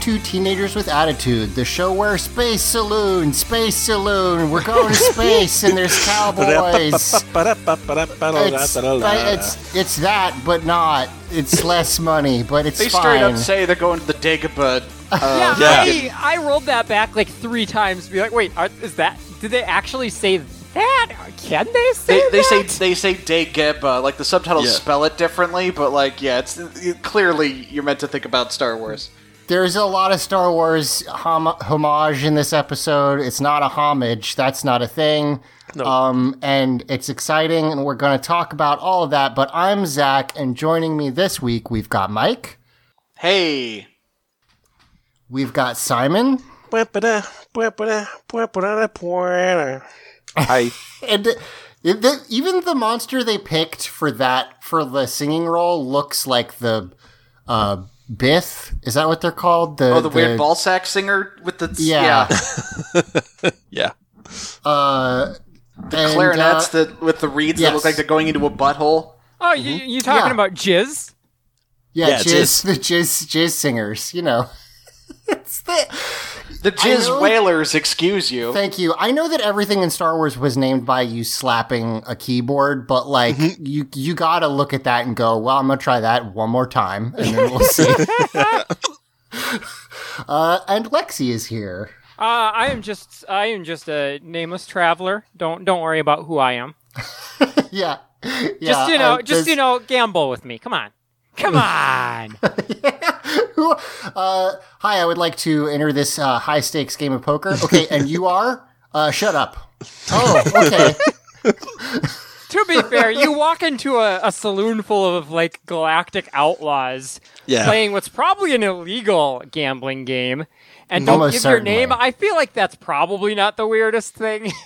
To Teenagers with Attitude, the show where space saloon, space saloon, we're going to space and there's cowboys. It's, it's, it's that, but not. It's less money, but it's They fine. straight up say they're going to the Dagobah. Uh, Yeah, I, I rolled that back like three times to be like, wait, are, is that? Did they actually say that? Can they say They, they say that? they say Dagobah. Like the subtitles Yeah. spell it differently, but like yeah, it's it, clearly you're meant to think about Star Wars. There's a lot of Star Wars hom- homage in this episode. It's not a homage. That's not a thing. Um, and it's exciting, and we're going to talk about all of that. But I'm Zach, and joining me this week, we've got Mike, Hey, we've got Simon, I and it, the, even the monster they picked for that for the singing role looks like the uh, Bith. Is that what they're called? The, oh the, weird ball sack singer with the Yeah. yeah. Uh, the and, clarinets uh, that with the reeds that look like they're going into a butthole. Oh, you, you talking Yeah. about jizz? yeah, Yeah, jizz, the jizz, jizz singers. You know, it's the. The jizz know- whalers, excuse you. Thank you. I know that everything in Star Wars was named by you slapping a keyboard, but like you, you gotta look at that and go, "Well, I'm gonna try that one more time, and then we'll see." uh, and Lexi is here. Uh, I am just I am just a nameless traveler. Don't don't worry about who I am. Yeah, yeah. Just you know, uh, just you know, gamble with me. Come on, come on. Who- uh, hi, I would like to enter this uh, high stakes game of poker. Okay, and you are? Uh, shut up. Oh, okay. to be fair, you walk into a, a saloon full of like galactic outlaws Yeah. playing what's probably an illegal gambling game, and don't Almost give your name. I feel like that's probably not the weirdest thing.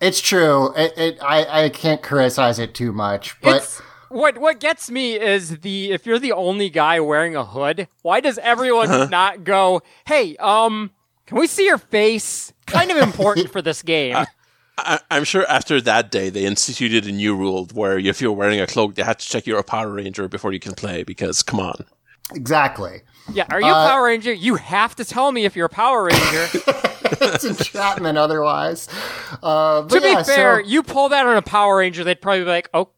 It's true. It, it, I, I can't criticize it too much, but It's what what gets me is the if you're the only guy wearing a hood, why does everyone Uh-huh. not go, "Hey, um, can we see your face?" Kind of important for this game. I, I'm sure after that day they instituted a new rule where if you're wearing a cloak, they had to check you're a Power Ranger before you can play. Because come on, exactly. yeah, are you a Power Ranger? You have to tell me if you're a Power Ranger. It's entrapment otherwise. Uh, but to be yeah, fair, so, you pull that on a Power Ranger, they'd probably be like, "Oh,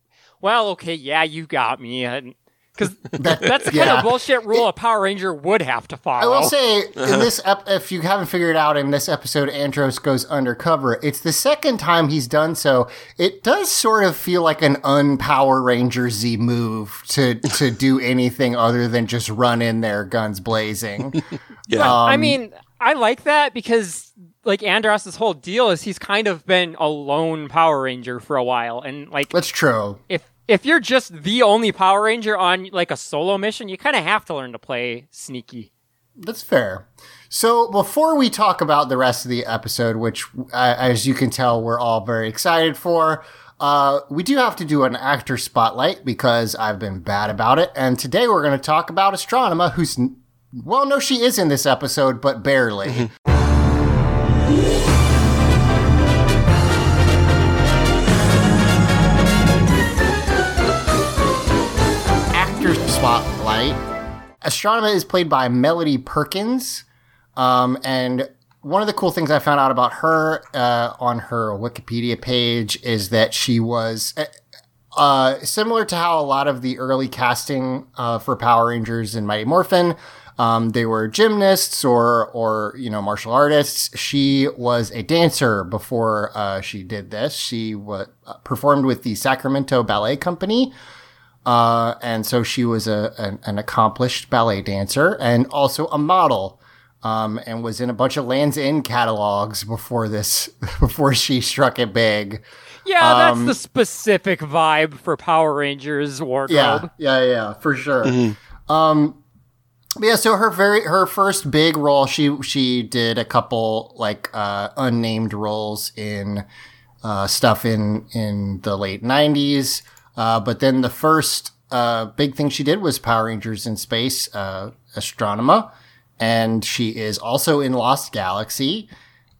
well, okay, yeah, you got me." Because that's the kind yeah. of bullshit rule a Power Ranger would have to follow. I will say in this ep- if you haven't figured it out in this episode Andros goes undercover. It's the second time he's done so. It does sort of feel like an un-Power Ranger Z move to to do anything other than just run in there guns blazing. Yeah, I Um, mean, I like that because like Andros' whole deal is he's kind of been a lone Power Ranger for a while, and like that's true. if if you're just the only Power Ranger on like a solo mission, you kind of have to learn to play sneaky. That's fair. So before we talk about the rest of the episode, which, uh, as you can tell, we're all very excited for, uh, we do have to do an actor spotlight because I've been bad about it. And today we're going to talk about Astronema, who's, n- well, no, she is in this episode, but barely. Right? Astronema is played by Melody Perkins. Um, and one of the cool things I found out about her uh, on her Wikipedia page is that she was uh, uh, similar to how a lot of the early casting uh, for Power Rangers and Mighty Morphin, um, they were gymnasts or or you know martial artists. She was a dancer before uh, she did this. She uh, performed with the Sacramento Ballet Company. Uh, and so she was a, an, an accomplished ballet dancer and also a model. Um, and was in a bunch of Lands End catalogs before this, before she struck it big. Yeah, that's Um, the specific vibe for Power Rangers wardrobe. Yeah, yeah, yeah, for sure. Um, but yeah, so her very her first big role, she she did a couple like uh, unnamed roles in uh, stuff in in the late '90s. Uh, but then the first uh, big thing she did was Power Rangers in Space, uh, Astronema, and she is also in Lost Galaxy.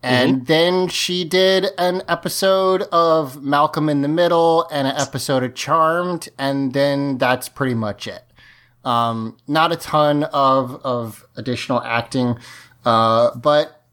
And then she did an episode of Malcolm in the Middle and an episode of Charmed, and then that's pretty much it. Um, not a ton of of additional acting, uh, but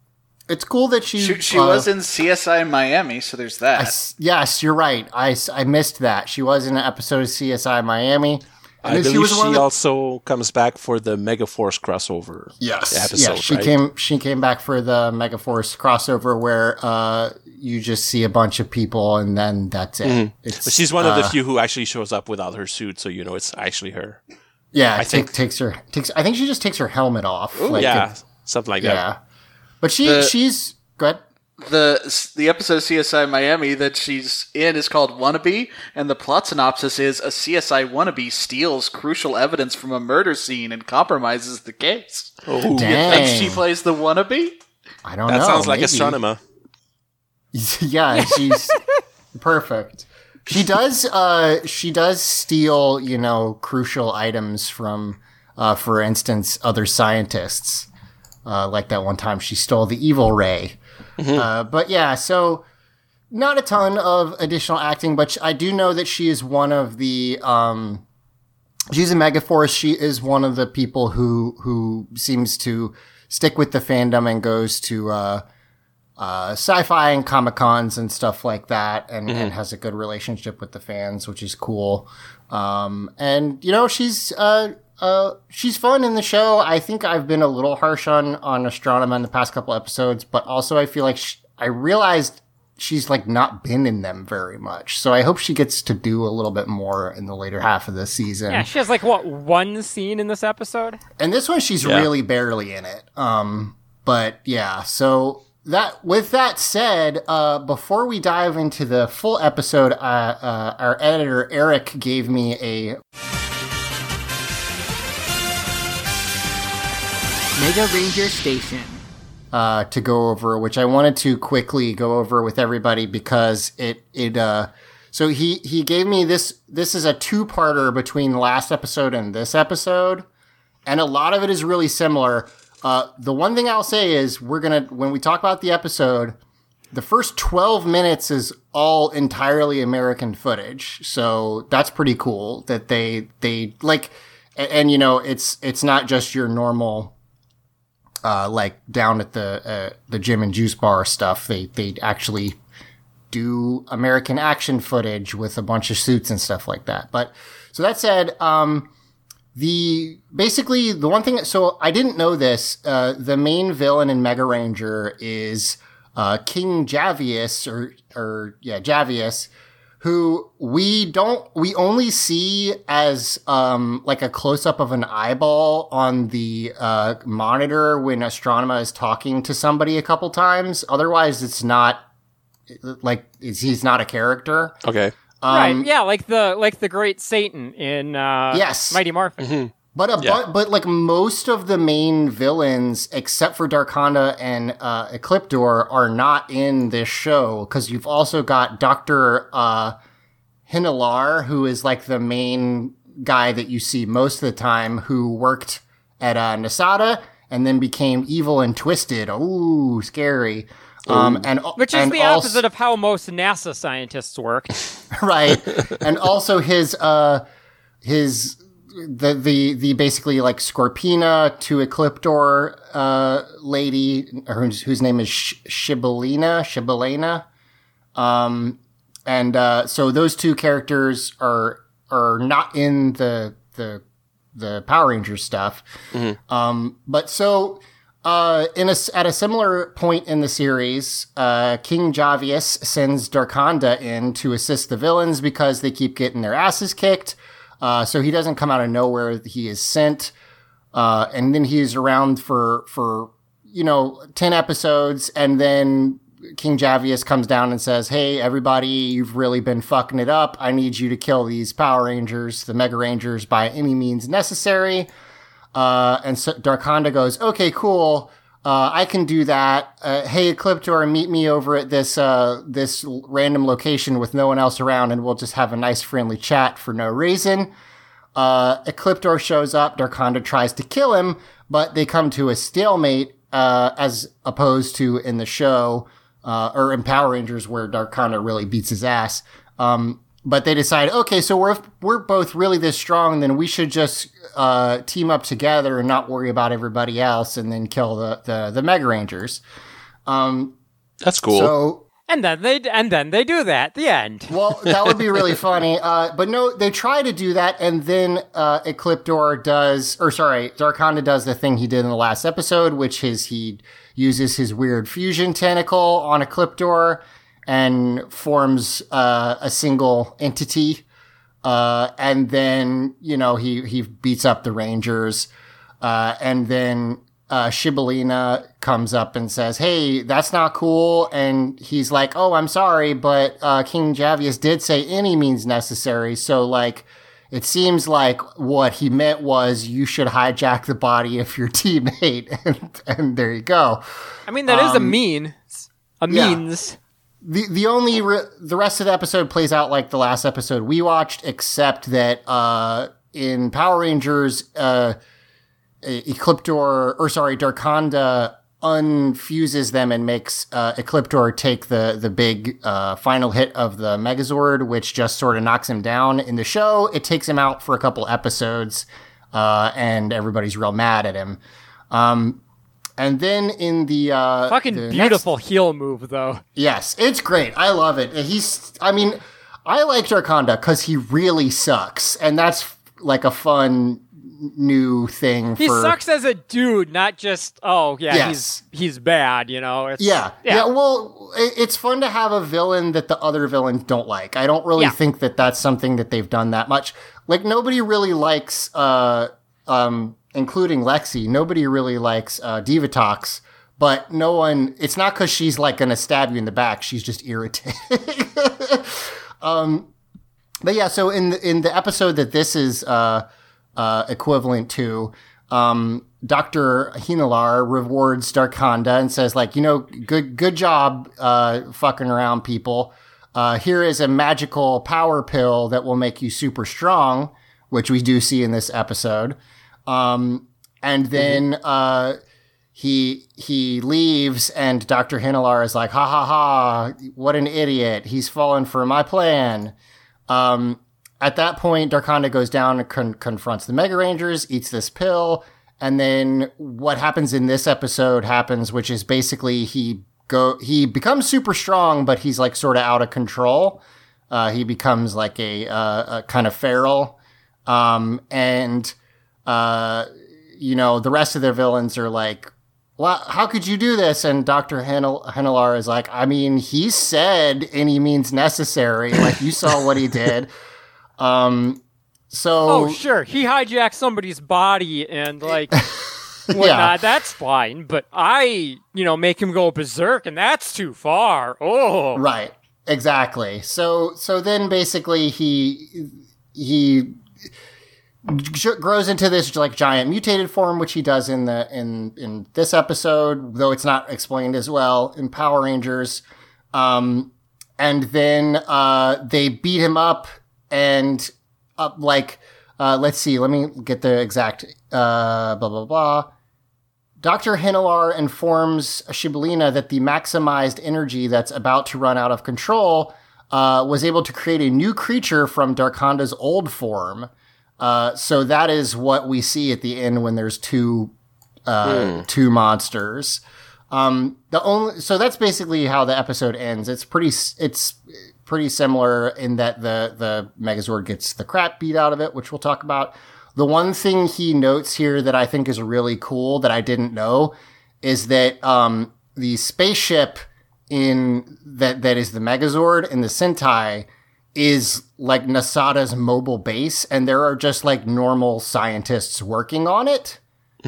it's cool that she She, she uh, was in CSI Miami, so there's that. S- Yes, you're right. I, I missed that. She was in an episode of CSI Miami. And I believe she, one of the- also comes back for the Megaforce crossover. yes, episode, yeah. She right? came. She came back for the Megaforce crossover where uh, you just see a bunch of people and then that's it. Mm-hmm. It's, But she's one of the uh, few who actually shows up without her suit, so you know it's actually her. Yeah, I think- takes her. Takes. I think she just takes her helmet off. like yeah, it- something like that. Yeah. But she The- she's good. the the episode of CSI Miami that she's in is called Wannabe, and the plot synopsis is a CSI wannabe steals crucial evidence from a murder scene and compromises the case. Oh, Dang. Think she plays the wannabe? I don't that know. That sounds like maybe. astronomer. yeah, she's perfect. She does uh she does steal, you know, crucial items from uh for instance other scientists. Uh like that one time she stole the evil ray. Uh but yeah, so not a ton of additional acting, but I do know that she is one of the um she's a megaforce. She is one of the people who who seems to stick with the fandom and goes to uh uh, sci-fi and comic cons and stuff like that, and, and has a good relationship with the fans, which is cool. Um, and you know, she's uh, uh, she's fun in the show. I think I've been a little harsh on on Astronema in the past couple episodes, but also I feel like sh I realized she's like not been in them very much. So I hope she gets to do a little bit more in the later half of the season. Yeah, she has like what one scene in this episode. And this one, she's Yeah. really barely in it. Um, but yeah, so that with that said, uh, before we dive into the full episode, uh, uh, our editor Eric gave me a Mega Ranger Station. uh, to go over, which I wanted to quickly go over with everybody because it it uh, so he he gave me this this is a two parter between last episode and this episode, and a lot of it is really similar. Uh, the one thing I'll say is we're gonna when we talk about the episode, the first twelve minutes is all entirely American footage, so that's pretty cool that they they like, and, and you know it's it's not just your normal uh, like down at the uh, the gym and juice bar stuff. They they actually do American action footage with a bunch of suits and stuff like that. But so that said, um, the basically the one thing. So I didn't know this. Uh, the main villain in Mega Ranger is uh, King Javius, or or yeah Javius, who we don't we only see as um like a close up of an eyeball on the uh monitor when Astronema is talking to somebody a couple times otherwise it's not like it's, he's not a character Okay. right. um, Yeah, like the like the great Satan in uh, Yes. Mighty Morphin. But a Yeah. but, but like most of the main villains, except for Darkonda and uh, Ecliptor, are not in this show because you've also got Doctor uh, Hinelar, who is like the main guy that you see most of the time, who worked at uh, Nasada and then became evil and twisted. Ooh, scary. Um, and Which is and the also- opposite of how most NASA scientists work. right? and also his uh his the the the basically like Scorpina to Ecliptor uh, lady, whose, whose name is Sh- Shibbolina, Shibbolena. Um, and uh, so those two characters are are not in the the the Power Rangers stuff. Um, but so uh, in a, at a similar point in the series, uh, King Javius sends Darkonda in to assist the villains because they keep getting their asses kicked. Uh, so he doesn't come out of nowhere. He is sent, uh, and then he's around for for you know ten episodes, and then King Javius comes down and says, "Hey, everybody, you've really been fucking it up. I need you to kill these Power Rangers, the Mega Rangers, by any means necessary." Uh, and so Darkonda goes, "Okay, cool. Uh, I can do that. Uh, hey, Ecliptor, meet me over at this uh, this random location with no one else around, and we'll just have a nice, friendly chat for no reason." Uh, Ecliptor shows up. Darkonda tries to kill him, but they come to a stalemate, uh, as opposed to in the show uh, or in Power Rangers where Darkonda really beats his ass. Um, but they decide, okay, so we're we're both really this strong, then we should just uh, team up together and not worry about everybody else, and then kill the the, the Mega Rangers. Um, That's cool. So And then they and then they do that. The end. well, that would be really funny. Uh, but no, they try to do that, and then uh, Ecliptor does, or sorry, Darkonda does the thing he did in the last episode, which is he uses his weird fusion tentacle on Ecliptor and forms uh, a single entity. Uh, and then you know he he beats up the Rangers, uh, and then uh, Shibbolina comes up and says, "Hey, that's not cool." And he's like, "Oh, I'm sorry, but uh, King Javius did say any means necessary." So like, it seems like what he meant was you should hijack the body of your teammate, and, and there you go. I mean, that is a Um, mean, a means. The the only re- the rest of the episode plays out like the last episode we watched, except that uh, in Power Rangers, uh, Ecliptor or sorry, Darkonda unfuses them and makes uh, Ecliptor take the the big uh, final hit of the Megazord, which just sort of knocks him down. In the show, it takes him out for a couple episodes, uh, and everybody's real mad at him. Um, and then in the uh, Fucking the next- beautiful heel move, though. Yes, it's great. I love it. He's, I mean, I like Darkonda because he really sucks, and that's like a fun new thing He for. sucks as a dude, not just oh yeah, Yes. he's he's bad. You know. It's, Yeah, yeah. Well, it's fun to have a villain that the other villains don't like. I don't really Yeah. think that that's something that they've done that much. Like nobody really likes, uh, um, including Lexi. Nobody really likes uh, Divatox. But no one. It's not because she's like gonna stab you in the back. She's just irritating. um, but yeah. So in the, in the episode that this is uh, uh, equivalent to, um, Dr. Hinelar rewards Darkonda and says, like, you know, good good job uh, fucking around people. Uh, here is a magical power pill that will make you super strong, which we do see in this episode. Um, and then uh, he he leaves, and Dr. Hinelar is like, ha ha ha, what an idiot. He's fallen for my plan. Um, at that point, Darkonda goes down and con- confronts the Mega Rangers, eats this pill, and then what happens in this episode happens, which is basically he go he becomes super strong, but he's like sort of out of control. Uh, he becomes like a, uh, a kind of feral, um, and uh, you know the rest of their villains are like, well, how could you do this? And Dr. Henel- Henelar is like, I mean, he said any means necessary. Like, you saw what he did. Um, so, Oh sure, he hijacked somebody's body and like whatnot. That's fine, but I, you know, make him go berserk, and that's too far. Oh, right. Exactly. So, so then basically he, he grows into this like giant mutated form, which he does in the, in, in this episode, though it's not explained as well in Power Rangers. Um, and then, uh, they beat him up and up like, uh, let's see, let me get the exact, uh, blah, blah, blah. Dr. Hinelar informs Shibbolina that the maximized energy that's about to run out of control uh, was able to create a new creature from Darkonda's old form. Uh, so that is what we see at the end when there's two uh, two monsters. Um, the only so that's basically how the episode ends. It's pretty it's pretty similar in that the the Megazord gets the crap beat out of it, which we'll talk about. The one thing he notes here that I think is really cool that I didn't know is that um, the spaceship in that that is the Megazord and the Sentai is like Nasada's mobile base, and there are just like normal scientists working on it.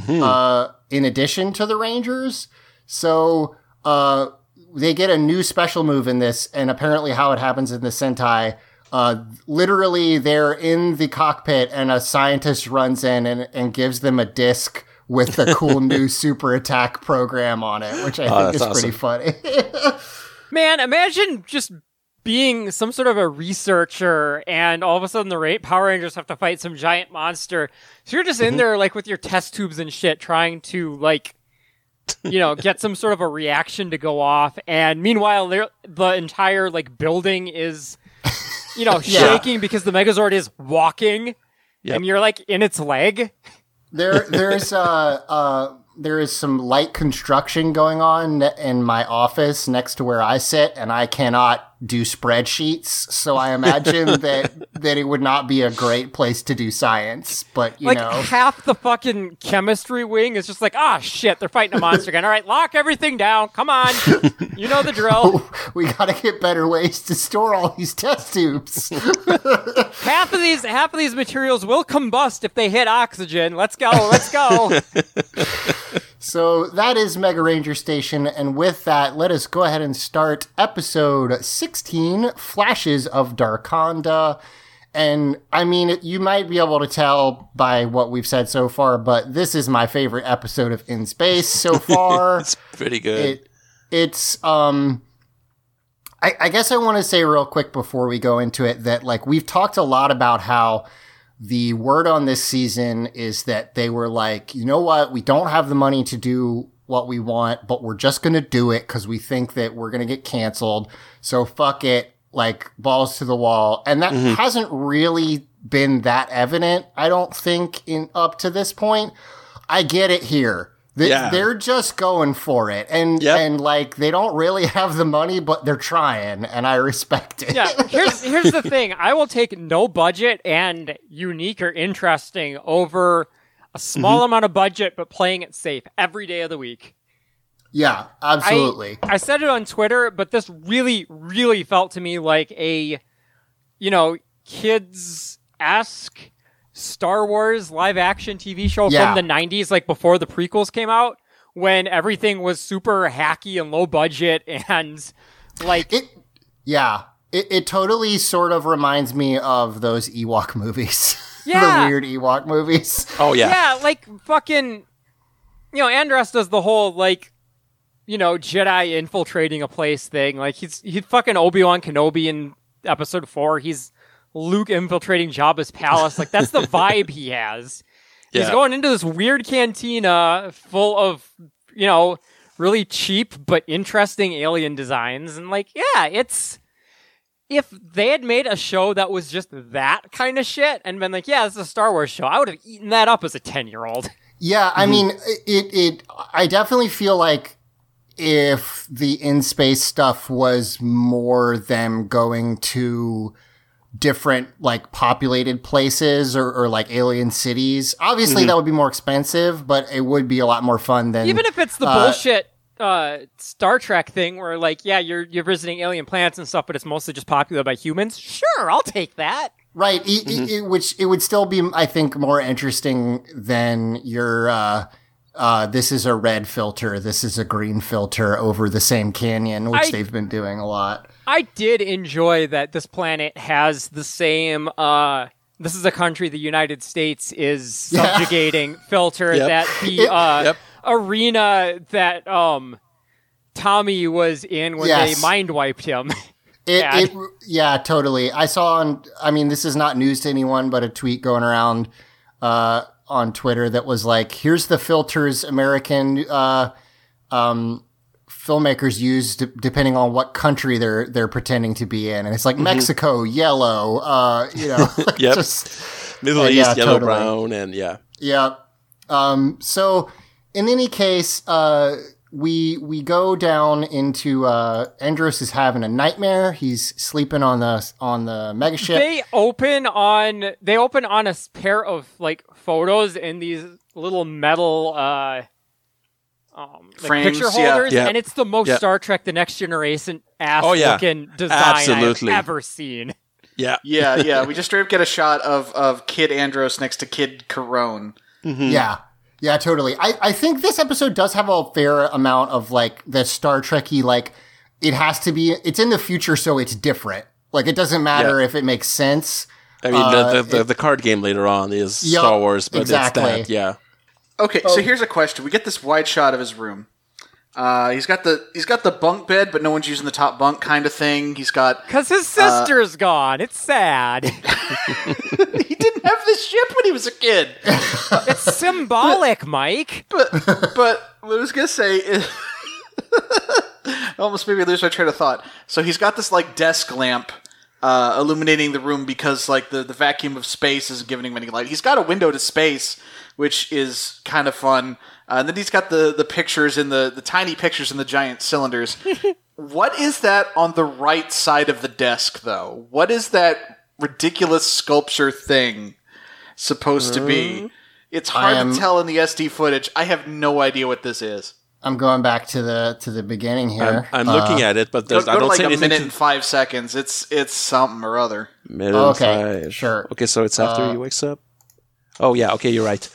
Uh, in addition to the Rangers, so uh, they get a new special move in this, and apparently how it happens in the Sentai. Uh, literally, they're in the cockpit, and a scientist runs in and, and gives them a disc with the cool new super attack program on it, which I Oh, think is that's pretty funny. Man, imagine just being some sort of a researcher and all of a sudden the Ra- Power Rangers have to fight some giant monster. So you're just Mm-hmm. in there like with your test tubes and shit trying to like you know, get some sort of a reaction to go off and meanwhile the entire like building is you know, Yeah. shaking because the Megazord is walking Yep. and you're like in its leg. There, there's uh, uh, there is some light construction going on in my office next to where I sit, and I cannot do spreadsheets. So I imagine that that it would not be a great place to do science. But you like know, half the fucking chemistry wing is just like, ah, shit, they're fighting a monster again. All right, lock everything down. Come on, you know the drill. we got to get better ways to store all these test tubes. half of these, half of these materials will combust if they hit oxygen. Let's go, let's go. So that is Mega Ranger Station, and with that, let us go ahead and start episode 16 Flashes of Darkonda. And I mean, you might be able to tell by what we've said so far, but this is my favorite episode of In Space so far. It's pretty good. it, it's, um, I, I guess I want to say real quick before we go into it that, like, we've talked a lot about how the word on this season is that they were like, you know what, we don't have the money to do what we want, but we're just going to do it because we think that we're going to get canceled. So fuck it, like balls to the wall. And that mm-hmm. hasn't really been that evident, I don't think, in up to this point. I get it here. They, Yeah. They're just going for it. And, Yep. and like, they don't really have the money, but they're trying. And I respect it. Yeah, here's here's the thing. I will take no budget and unique or interesting over a small Mm-hmm. amount of budget, but playing it safe every day of the week. yeah, absolutely. I, I said it on Twitter, but this really, really felt to me like a, you know, kids esque Star Wars live action TV show Yeah. from the 90s, like before the prequels came out, when everything was super hacky and low budget and like. It, yeah, it, it totally sort of reminds me of those Ewok movies. Yeah. the weird Ewok movies. oh yeah. yeah, like fucking, you know, Andros does the whole like, you know, Jedi infiltrating a place thing. Like he's he's fucking Obi Wan Kenobi in Episode Four. He's Luke infiltrating Jabba's palace. Like that's the vibe he has. He's going into this weird cantina full of, you know, really cheap but interesting alien designs, and like, yeah, it's. If they had made a show that was just that kind of shit and been like, yeah, this is a Star Wars show, I would have eaten that up as a 10 year old. Yeah, I mhm. mean, it, it, I definitely feel like if the in space stuff was more them going to different like populated places or, or like alien cities, obviously that would be more expensive, but it would be a lot more fun than Even if it's the uh, bullshit uh, Star Trek thing where, like, yeah, you're, you're visiting alien planets and stuff, but it's mostly just populated by humans, sure, I'll take that. Right, it, it, it, which it would still be, I think, more interesting than your. Uh, uh, this is a red filter. This is a green filter over the same canyon, which I- they've been doing a lot. I did enjoy that this planet has the same. Uh, this is a country the United States is Yeah. subjugating filter Yep. that the uh, Yep. arena that um, Tommy was in when Yes. they mind wiped him. It, it, yeah, totally. I saw on. I mean, this is not news to anyone, but a tweet going around uh, on Twitter that was like, "Here's the filters American uh, um, filmmakers use d- depending on what country they're they're pretending to be in," and it's like Mexico, yellow. Uh, you know, like Yep. just Middle Oh, East, yeah, yellow totally. brown, and yeah. Yeah. Um, so in any case, uh, we we go down into uh, Andros is having a nightmare. He's sleeping on the on the megaship. They open on they open on a s- pair of like photos in these little metal uh um, like Frames, picture holders, Yeah. and it's the most Yeah. Star Trek: The Next Generation ass Oh, yeah. looking design Absolutely. I've ever seen. Yeah. Yeah, yeah. We just straight up get a shot of of Kid Andros next to Kid Karone. Yeah. Yeah, totally. I, I think this episode does have a fair amount of like the Star Trekky like it has to be it's in the future so it's different. Like it doesn't matter if it makes sense. I mean, Uh, the, the, the, the card game later on is Yup, Star Wars, but exactly. it's that, yeah. Okay, so here's a question. We get this wide shot of his room. Uh, he's got the he's got the bunk bed, but no one's using the top bunk kind of thing. He's got Cause his sister's gone. It's sad. he didn't have this ship when he was a kid. it's symbolic, Mike. But but what I was gonna say is almost made me lose my train of thought. So he's got this like desk lamp uh, illuminating the room because like the, the vacuum of space isn't giving him any light. He's got a window to space, which is kind of fun. Uh, and then he's got the the pictures in the the tiny pictures in the giant cylinders. what is that on the right side of the desk though? What is that ridiculous sculpture thing supposed to be? It's hard am- to tell in the SD footage. I have no idea what this is. I'm going back to the to the beginning I'm, here. I'm Uh, looking at it, but Go, there's, go I don't like see a anything. minute to- and five seconds. It's it's something or other. minute Oh, and okay, five. sure. Okay, so it's after Uh, he wakes up. Oh yeah, okay, you're right.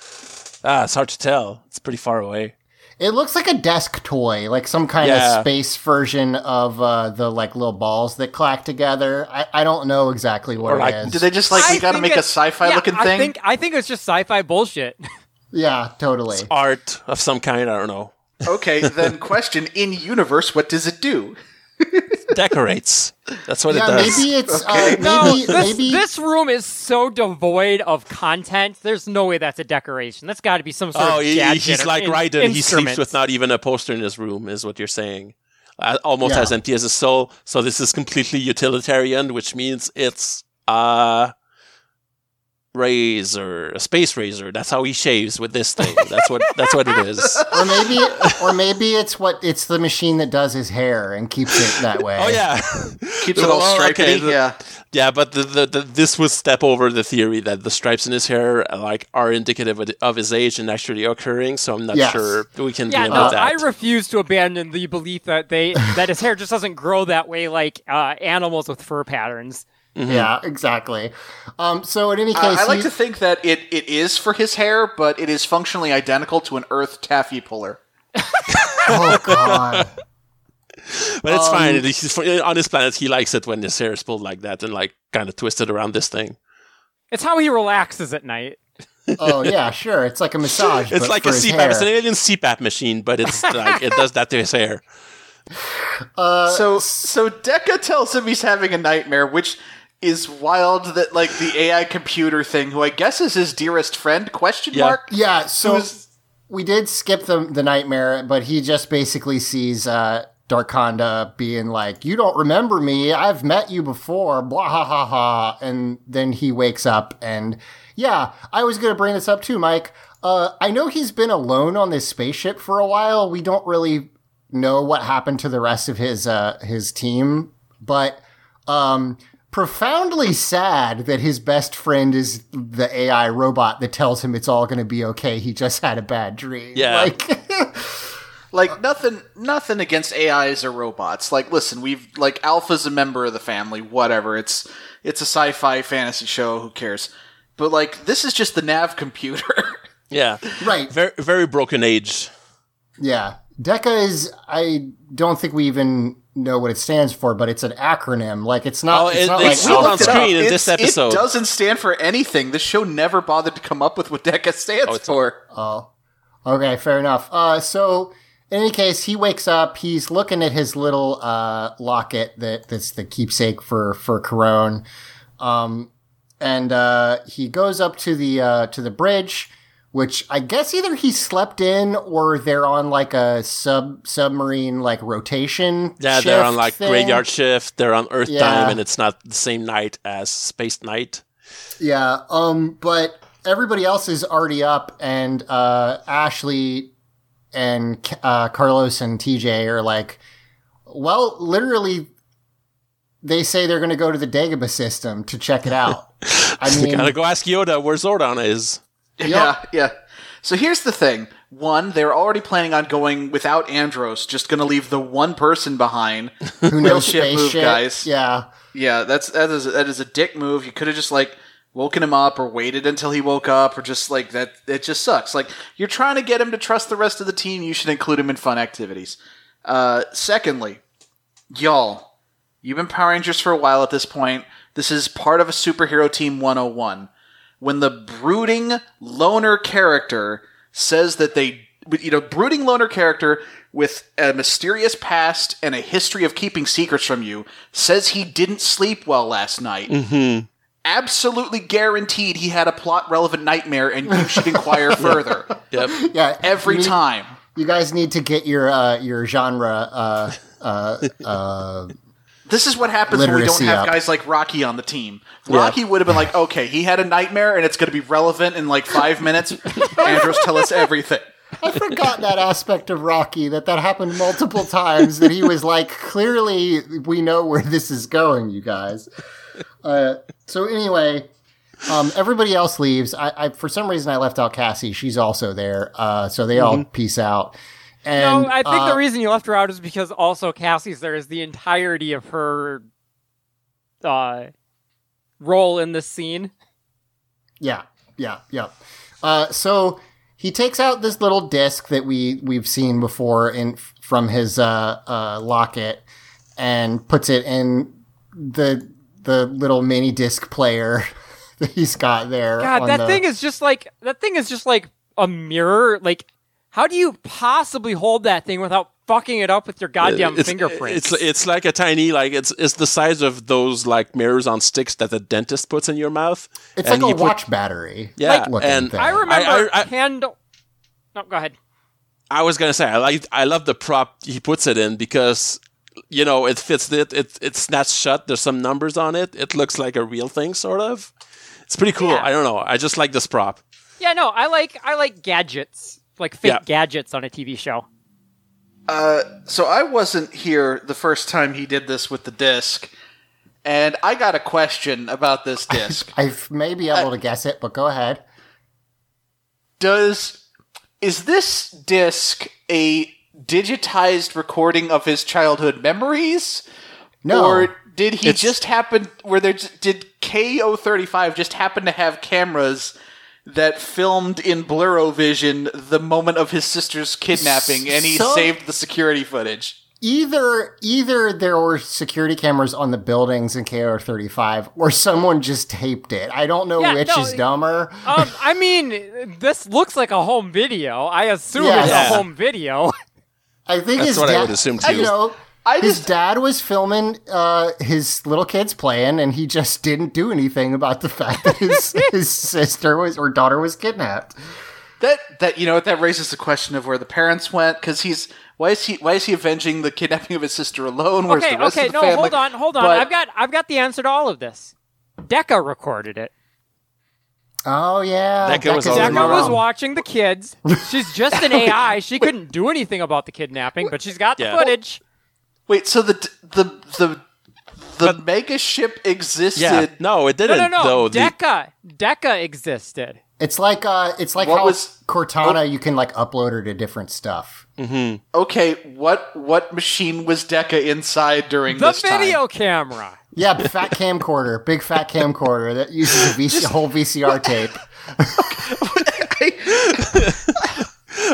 Ah, it's hard to tell. It's pretty far away. It looks like a desk toy, like some kind Yeah. of space version of uh, the like little balls that clack together. I, I don't know exactly what Or it like- is. Did they just like we got to make a sci-fi yeah, looking I thing? think I think it's just sci-fi bullshit. yeah, totally. Art of some kind. I don't know. Okay, then question in universe, what does it do? Decorates. That's what Yeah, it does. maybe it's Okay. uh, No, this, maybe this room is so devoid of content. There's no way that's a decoration. That's got to be some sort Oh, of he, gadget he's like in- right, and he sleeps instrument. with not even a poster in his room, is what you're saying. Uh, almost Yeah. as empty as his soul. So this is completely utilitarian, which means it's a razor, a space razor. That's how he shaves with this thing. That's what. that's what it is. or maybe or maybe it's what it's the machine that does his hair and keeps it that way. Oh yeah, Keeps it all striped. okay, the- yeah. yeah. But the, the, the this would step over the theory that the stripes in his hair like are indicative of, of his age and actually occurring. So I'm not Yes. sure we can Yeah, do no, with that. I refuse to abandon the belief that they that his hair just doesn't grow that way like uh, animals with fur patterns. Yeah, exactly. Um, so in any Uh, case, I like to think that it, it is for his hair, but it is functionally identical to an Earth taffy puller. oh god, But it's Um, fine. He's, on his planet, he likes it when his hair is pulled like that and like kind of twisted around this thing. It's how he relaxes at night. oh yeah, sure. It's like a massage. It's but like for a his CPAP. It's an hair. alien CPAP machine, but it's like it does that to his hair. Uh, So so DECA tells him he's having a nightmare, which is wild that like the AI computer thing, who I guess is his dearest friend, question Yeah. mark? yeah, so Who's- we did skip the the nightmare, but he just basically sees uh, Darkonda being like, "You don't remember me? I've met you before." Blah ha ha ha, and then he wakes up and yeah, I was gonna bring this up too, Mike. Uh, I know he's been alone on this spaceship for a while. We don't really know what happened to the rest of his uh, his team, but um, profoundly sad that his best friend is the AI robot that tells him it's all going to be okay. He just had a bad dream. Yeah. Like, Like nothing nothing against AIs or robots. Like listen, we've like Alpha's a member of the family, whatever. It's it's a sci-fi fantasy show, who cares? But like this is just the nav computer. Yeah, right. very very broken age. Yeah. DECA is, I don't think we even know what it stands for, but it's an acronym. Like, it's not, Oh, it's it- not it's like, not on looked it screen in this episode. It doesn't stand for anything. The show never bothered to come up with what DECA stands it's- for. Oh, okay, fair enough. Uh, so in any case, he wakes up. He's looking at his little uh, locket that that's the keepsake for for Karone, um, and uh, he goes up to the uh, to the bridge, which I guess either he slept in or they're on like a sub submarine like rotation. Yeah, they're on like thing. graveyard shift. They're on Earth Yeah. time, and it's not the same night as space night. Yeah, um, but everybody else is already up, and uh, Ashley and uh, Carlos and TJ are like, well, literally, they say they're going to go to the Dagobah system to check it out. I mean, gotta go ask Yoda where Zordon is. Yeah, yeah. So here's the thing. One, they're already planning on going without Andros, just gonna leave the one person behind. who knows space move, shit? guys. Yeah, Yeah, that's that is that is a dick move. You could have just like woken him up or waited until he woke up or just like that it just sucks. Like you're trying to get him to trust the rest of the team, you should include him in fun activities. Uh secondly, y'all, you've been Power Rangers for a while at this point. This is part of a superhero team 101. When the brooding loner character says that they you know, brooding loner character with a mysterious past and a history of keeping secrets from you says he didn't sleep well last night. Mm-hmm. Absolutely guaranteed he had a plot relevant nightmare and you should inquire further. Yep. yeah. Every you time. you guys need to get your uh, your genre. Uh, uh, uh, This is what happens when we don't have up. guys like Rocky on the team. Rocky would have been like, okay, he had a nightmare and it's going to be relevant in like five minutes. Andros, tell us everything. I forgot that aspect of Rocky that that happened multiple times. That he was like, clearly, we know where this is going, you guys. Uh, so anyway, um, everybody else leaves. I, I for some reason I left out Cassie. She's also there. Uh, so they all peace out. And no, I think uh, the reason you left her out is because also Cassie's there is the entirety of her uh, role in this scene. Yeah, yeah, yeah. Uh, so he takes out this little disc that we we've seen before in from his uh, uh, locket and puts it in the the little mini disc player that he's got there. God, that the- thing is just like that thing is just like a mirror. Like, how do you possibly hold that thing without fucking it up with your uh, goddamn it's, fingerprints? It's it's like a tiny like it's it's the size of those like mirrors on sticks that the dentist puts in your mouth. It's and like a put- watch battery. Yeah, looking and thing. I remember I- I- handle. No, go ahead. I was gonna say I like I love the prop he puts it in because you know it fits it it it's snaps shut. There's some numbers on it. It looks like a real thing, sort of. It's pretty cool. Yeah. I don't know. I just like this prop. Yeah, no, I like I like gadgets, like fake Yeah. gadgets on a TV show. Uh, so I wasn't here the first time he did this with the disc, and I got a question about this disc. I may be able to guess it, but go ahead. Does is this disc a digitized recording of his childhood memories? No. Or did he It's- just happen where there did KO35 just happen to have cameras that filmed in Blurrovision the moment of his sister's kidnapping and he So- saved the security footage? Either either there were security cameras on the buildings in KR thirty five, or someone just taped it. I don't know Yeah, which no, is dumber. Um, I mean, this looks like a home video. I assume Yeah. it's a home video. I think That's his what I would assume, You too. know, I his just- dad was filming uh, his little kids playing, and he just didn't do anything about the fact that his his sister was or daughter was kidnapped. That that you know what that raises the question of where the parents went because he's why is he why is he avenging the kidnapping of his sister alone? Where's okay, the rest okay, of the no, family? hold on, hold on. But- I've got I've got the answer to all of this. DECA recorded it. Oh yeah, DECA was DECA's already in the DECA was watching the kids. She's just an AI. She couldn't do anything about the kidnapping, but she's got the Yeah. footage. Wait, so the the the the mega ship existed. Yeah. No, it didn't. no, no. Though the, DECA, DECA existed. It's like uh, it's like What how was- Cortana you can like upload her to different stuff. Okay, what what machine was DECA inside during The this video camera. Yeah, fat camcorder, big fat camcorder that uses a VC, whole VCR tape.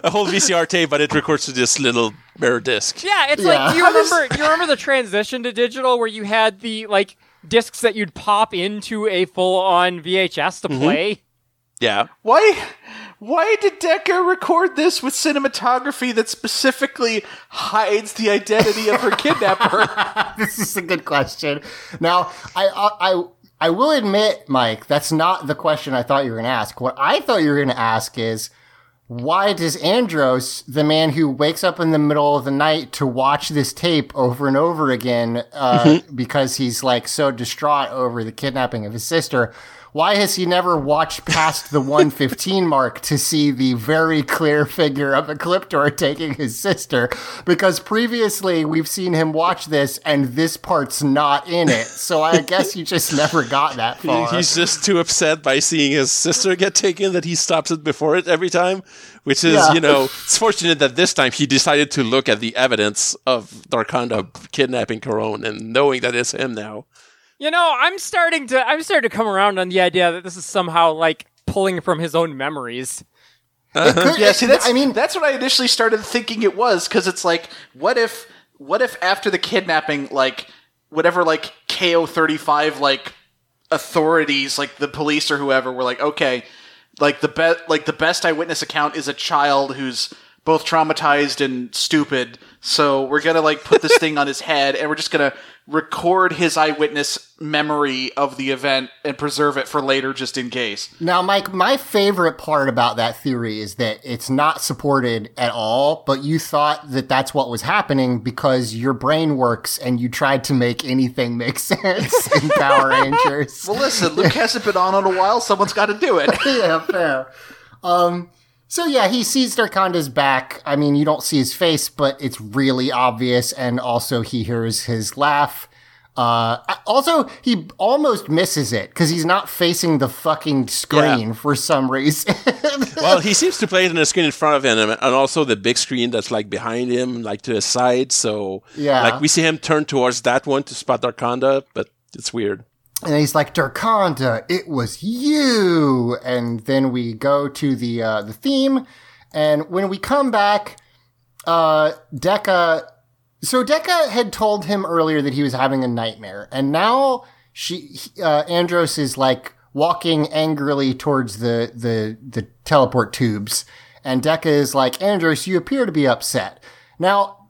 a whole VCR tape, but it records to this little mirror disc. Yeah, it's Yeah. like do you remember? you remember the transition to digital where you had the like discs that you'd pop into a full-on VHS Mm-hmm. to play? Yeah. Why why did DECA record this with cinematography that specifically hides the identity of her kidnapper? this is a good question. Now, I, I, I, I will admit, Mike, that's not the question I thought you were going to ask. What I thought you were going to ask is, why does Andros, the man who wakes up in the middle of the night to watch this tape over and over again, uh, because he's like so distraught over the kidnapping of his sister, why has he never watched past the 115 mark to see the very clear figure of Ecliptor taking his sister? Because previously we've seen him watch this and this part's not in it. So I guess he just never got that He- far. He's just too upset by seeing his sister get taken that he stops it before it every time. Which is, Yeah. you know, it's fortunate that this time he decided to look at the evidence of Darkonda kidnapping Karone and knowing that it's him now. You know, I'm starting to I'm starting to come around on the idea that this is somehow like pulling from his own memories. Uh-huh. It could- Yeah, see, that's I mean, that's what I initially started thinking it was because it's like, what if, what if after the kidnapping, like whatever, like KO thirty five, like authorities, like the police or whoever, were like, okay, like the best, like the best eyewitness account is a child who's both traumatized and stupid. So we're gonna like put this thing on his head, and we're just gonna record his eyewitness memory of the event and preserve it for later, just in case. Now, Mike, my favorite part about that theory is that it's not supported at all, but you thought that that's what was happening because your brain works and you tried to make anything make sense in Power Rangers. Well, listen, Luke hasn't been on in a while. Someone's got to do it. yeah, fair. Um, so yeah, he sees Darkonda's back. I mean, you don't see his face, but it's really obvious, and also he hears his laugh. Uh, also, he almost misses it because he's not facing the fucking screen for some reason. Well, he seems to play it on the screen in front of him and also the big screen that's like behind him, like to his side. So, Yeah. like we see him turn towards that one to spot Darkonda, but it's weird. And he's like, Darkonda, it was you. And then we go to the uh, the theme, and when we come back, uh, DECA. So DECA had told him earlier that he was having a nightmare, and now she uh, Andros is like walking angrily towards the the the teleport tubes, and DECA is like, Andros, you appear to be upset. Now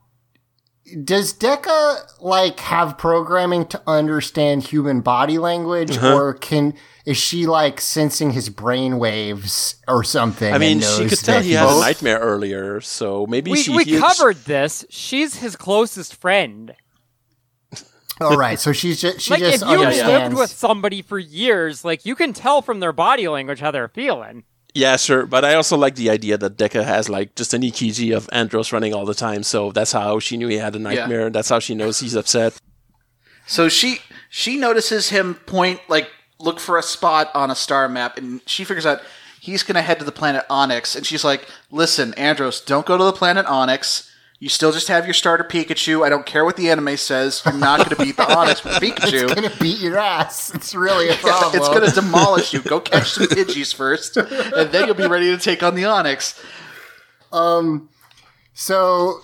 does Deca like have programming to understand human body language, Uh-huh. or can is she like sensing his brain waves or something? I mean, and she could tell he had a nightmare earlier, so maybe We she we hears- covered this. She's his closest friend. All right, so she's just she like if just you've understands. lived with somebody for years, like you can tell from their body language how they're feeling. Yeah, sure. But I also like the idea that Deca has like just an EKG of Andros running all the time, so that's how she knew he had a nightmare. That's how she knows he's upset. So she she notices him point like look for a spot on a star map, and she figures out he's going to head to the planet Onyx. And she's like, "Listen, Andros, don't go to the planet Onyx. You still just have your starter Pikachu. I don't care what the anime says. You're not going to beat the Onyx with Pikachu. It's gonna beat your ass. It's really a problem. it's going to demolish you. Go catch some Pidgeys first, and then you'll be ready to take on the Onyx." Um, So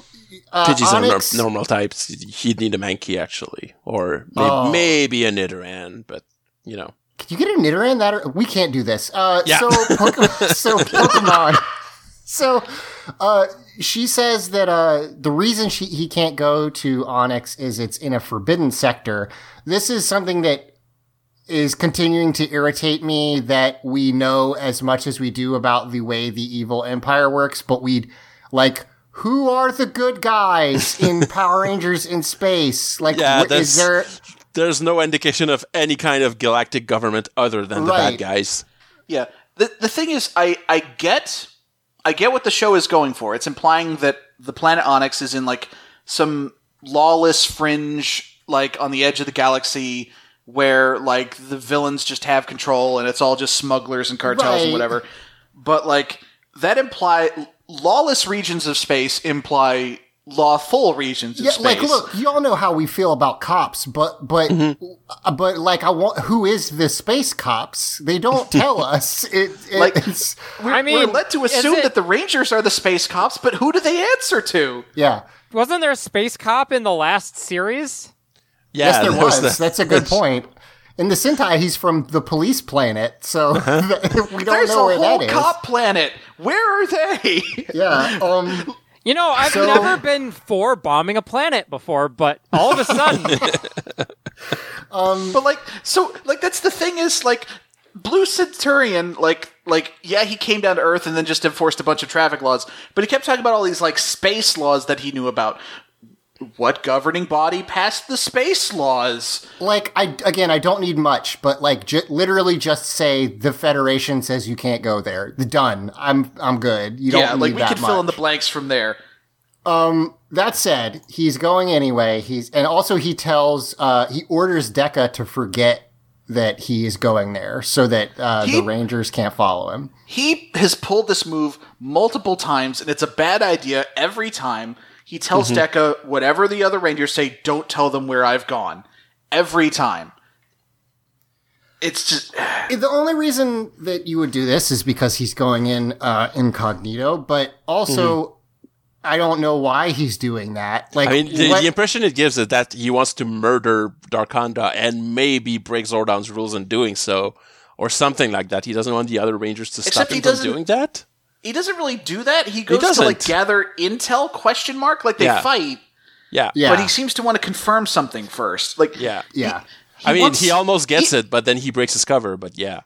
uh, Pidgeys are Onyx, nor- normal types. He'd need a Mankey actually, or may- Oh. maybe a Nidoran, but you know. Can you get a Nidoran? That or, we can't do this. Uh, Yeah. So Pokemon. so Pokemon. So uh, she says that uh, the reason she he can't go to Onyx is it's in a forbidden sector. This is something that is continuing to irritate me that we know as much as we do about the way the evil empire works, but we'd like who are the good guys in Power Rangers in space? Like, Yeah, wh- is there? There's no indication of any kind of galactic government other than the bad guys. Yeah. The the thing is I I get I get what the show is going for. It's implying that the planet Onyx is in like some lawless fringe like on the edge of the galaxy where like the villains just have control and it's all just smugglers and cartels Right. and whatever. But like that imply lawless regions of space imply lawful regions of Yeah, space. like look, you all know how we feel about cops, but but uh, but like I want who is the space cops? They don't tell us. It, it Like- it's we're, I mean, we're led to assume it- that the Rangers are the space cops, but who do they answer to? yeah. Wasn't there a space cop in the last series? Yeah, yes, there was. the- That's a good point. In the Sentai, he's from the police planet, so we don't There's know a whole cop planet. Where are they? Yeah. Um. You know, I've So- never been for bombing a planet before, but all of a sudden, um, but like, so like that's the thing is like Blue Centurion, like like yeah, he came down to Earth and then just enforced a bunch of traffic laws, but he kept talking about all these like space laws that he knew about. What governing body passed the space laws? Like I again, I don't need much, but like j- literally just say the Federation says you can't go there. Done. I'm I'm good. You don't yeah, like we that could fill in the blanks from there. Um. That said, he's going anyway. He's and also he tells uh he orders Deca to forget that he is going there so that uh, He- the Rangers can't follow him. He has pulled this move multiple times, and it's a bad idea every time. He tells Mm-hmm. Deca whatever the other Rangers say, don't tell them where I've gone. Every time. It's just The only reason that you would do this is because he's going in uh, incognito, but also I don't know why he's doing that. Like, I mean, the, what- the impression it gives is that he wants to murder Darkonda and maybe break Zordon's rules in doing so, or something like that. He doesn't want the other Rangers to stop him from doing that. He doesn't really do that. He goes to like gather intel question mark like they Yeah. fight, Yeah, yeah, but he seems to want to confirm something first. Like yeah, yeah. I mean, wants- he almost gets he- it, but then he breaks his cover. But yeah,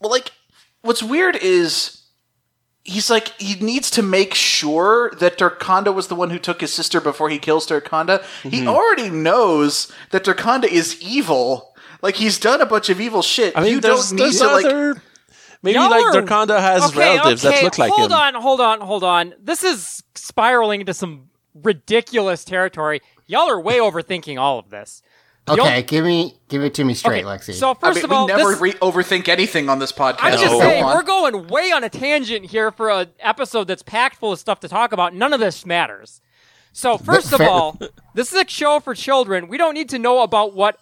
Well, like, what's weird is he's like he needs to make sure that Darkonda was the one who took his sister before he kills Darkonda. Mm-hmm. He already knows that Darkonda is evil. Like he's done a bunch of evil shit. I mean, you there's, don't need there's to like. Other. Maybe Y'all like are- Darkonda has okay, relatives okay, that look like hold him. on, hold on, hold on. This is spiraling into some ridiculous territory. Y'all are way overthinking all of this. Y'all- Okay, give me give it to me straight, Okay, Lexi. So I first mean, of all, we never this, re- overthink anything on this podcast. I'm just No. saying we're going way on a tangent here for an episode that's packed full of stuff to talk about. None of this matters. So first of all, this is a show for children. We don't need to know about what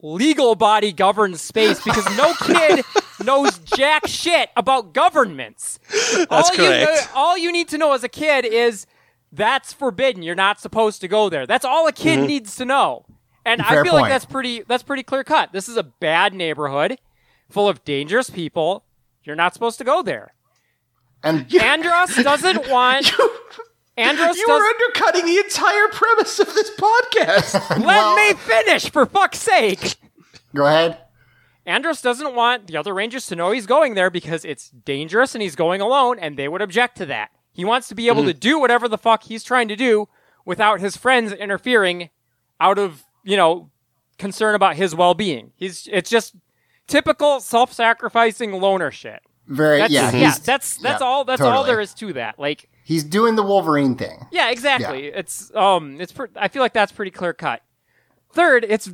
legal body governs space because no kid knows jack shit about governments. That's all You correct. know, all you need to know as a kid is that's forbidden. You're not supposed to go there. That's all a kid Mm-hmm. needs to know. And I feel point. like that's pretty that's pretty clear cut. This is a bad neighborhood full of dangerous people. You're not supposed to go there. and Andros doesn't want Andros you does are undercutting the entire premise of this podcast. Let Well- me finish for fuck's sake. go ahead. Andros doesn't want the other Rangers to know he's going there because it's dangerous and he's going alone, and they would object to that. He wants to be able to do whatever the fuck he's trying to do without his friends interfering out of, you know, concern about his well being. He's it's just typical self sacrificing loner shit. Very That's, yeah, yeah, that's that's yeah, all that's all there is to that. Like He's doing the Wolverine thing. Yeah, exactly. It's um, it's pre- I feel like that's pretty clear cut. Third, it's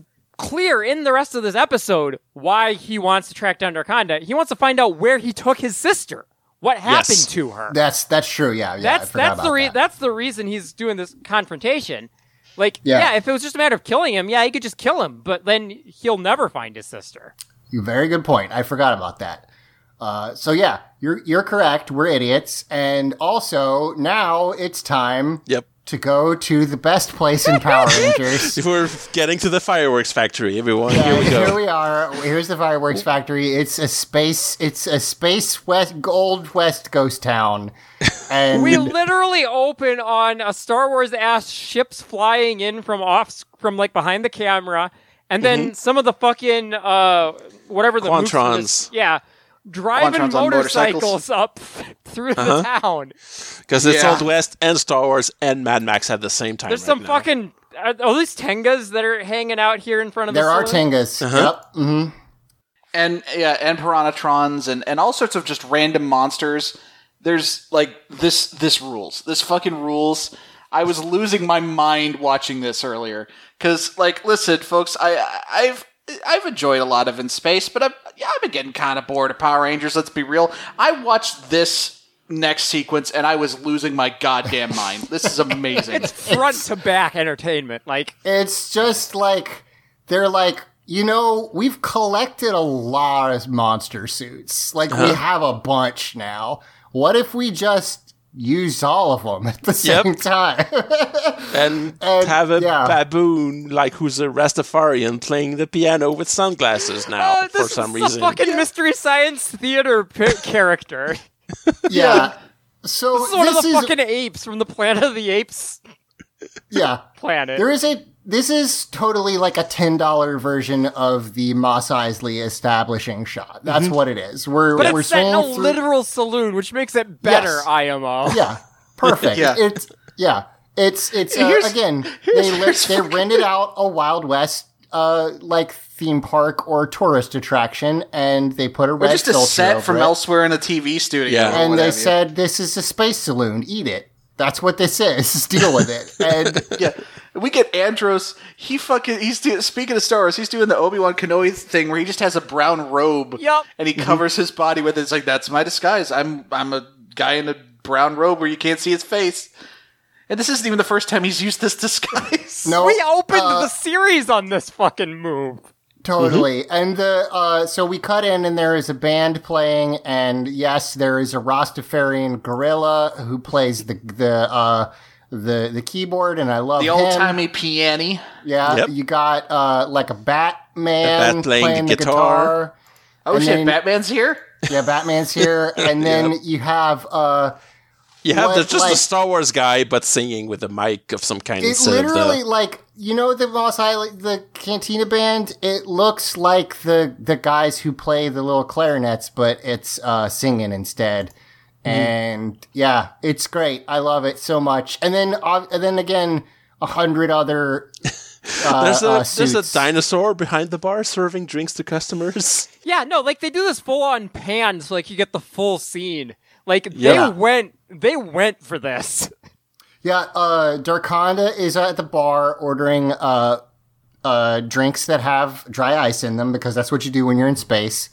clear in the rest of this episode why he wants to track down Darkonda. He wants to find out where he took his sister. What happened Yes. to her? That's that's true. Yeah, yeah. That's that's the about re- that. that's the reason he's doing this confrontation. Like, Yeah. yeah. if it was just a matter of killing him, yeah, he could just kill him, but then he'll never find his sister. You very good point. I forgot about that. Uh, so yeah, you're you're correct. We're idiots, and also now it's time Yep. To go to the best place in Power Rangers. If we're getting to the fireworks factory, everyone, here we go. Here we are. Here's the fireworks factory. It's a space. It's a space west, old west ghost town, and We literally open on a Star Wars ass ships flying in from off from like behind the camera, and then some of the fucking uh whatever the moves from this- yeah, driving motorcycles, motorcycles. up through the town. Because it's Yeah. Old West and Star Wars and Mad Max at the same time. There's right some now. fucking are, are these Tengas that are hanging out here in front of the there the are? Tengas. Uh-huh. Yep. hmm and yeah, and Piranhatrons and and all sorts of just random monsters. There's like this this rules. This fucking rules. I was losing my mind watching this earlier cuz like listen folks, I I've I've enjoyed a lot of in space, but I've yeah, I've been getting kind of bored of Power Rangers, let's be real. I watched this next sequence and I was losing my goddamn mind. This is amazing. It's front to back entertainment. Like It's just like they're like, you know, we've collected a lot of monster suits. Like Uh-huh. we have a bunch now. What if we just used all of them at the Yep. same time? and, And, have a yeah. baboon like who's a Rastafarian playing the piano with sunglasses now oh, for this some is reason. a fucking mystery science theater pi- character. yeah. So This is one of the is fucking apes from the Planet of the Apes yeah. planet. There is a this is totally like a ten dollar version of the Mos Eisley establishing shot. That's what it is. We're Mm-hmm. but we're it's set in a through- literal saloon, which makes it better, Yes. IMO. Yeah, perfect. Yeah. It's yeah. It's it's uh, Here's- again here's they li- where's they rented out a Wild West uh like theme park or tourist attraction and they put a Or just a set from it, elsewhere in a TV studio. Yeah. and they said this is a space saloon eat it that's what this is deal with it and Yeah, we get Andros. He fucking he's do, speaking of Star Wars. He's doing the Obi Wan Kenobi thing where he just has a brown robe. Yup. and he covers his body with it. It's like that's my disguise. I'm I'm a guy in a brown robe where you can't see his face. And this isn't even the first time he's used this disguise. no We opened uh, the series on this fucking move. Totally. And the uh so we cut in and there is a band playing and yes, there is a Rastafarian gorilla who plays the the uh the the keyboard and I love the old timey piano. Yeah, Yep. you got uh like a Batman A bat playing the the guitar. guitar. Oh And shit, then- Batman's here. Yeah, Batman's here and then you have uh You have What, the, just like- a Star Wars guy, but singing with a mic of some kind it instead literally of the. like you know the Mos Eisley the Cantina band it looks like the the guys who play the little clarinets but it's uh singing instead. And yeah it's great I love it so much and then uh, and then again a hundred other uh, There's a uh, there's a dinosaur behind the bar serving drinks to customers. Yeah, no, like they do this full on pan, so like you get the full scene. Like they Yeah. went, they went for this. Yeah, uh, Darkonda is at the bar ordering uh, uh, drinks that have dry ice in them because that's what you do when you're in space.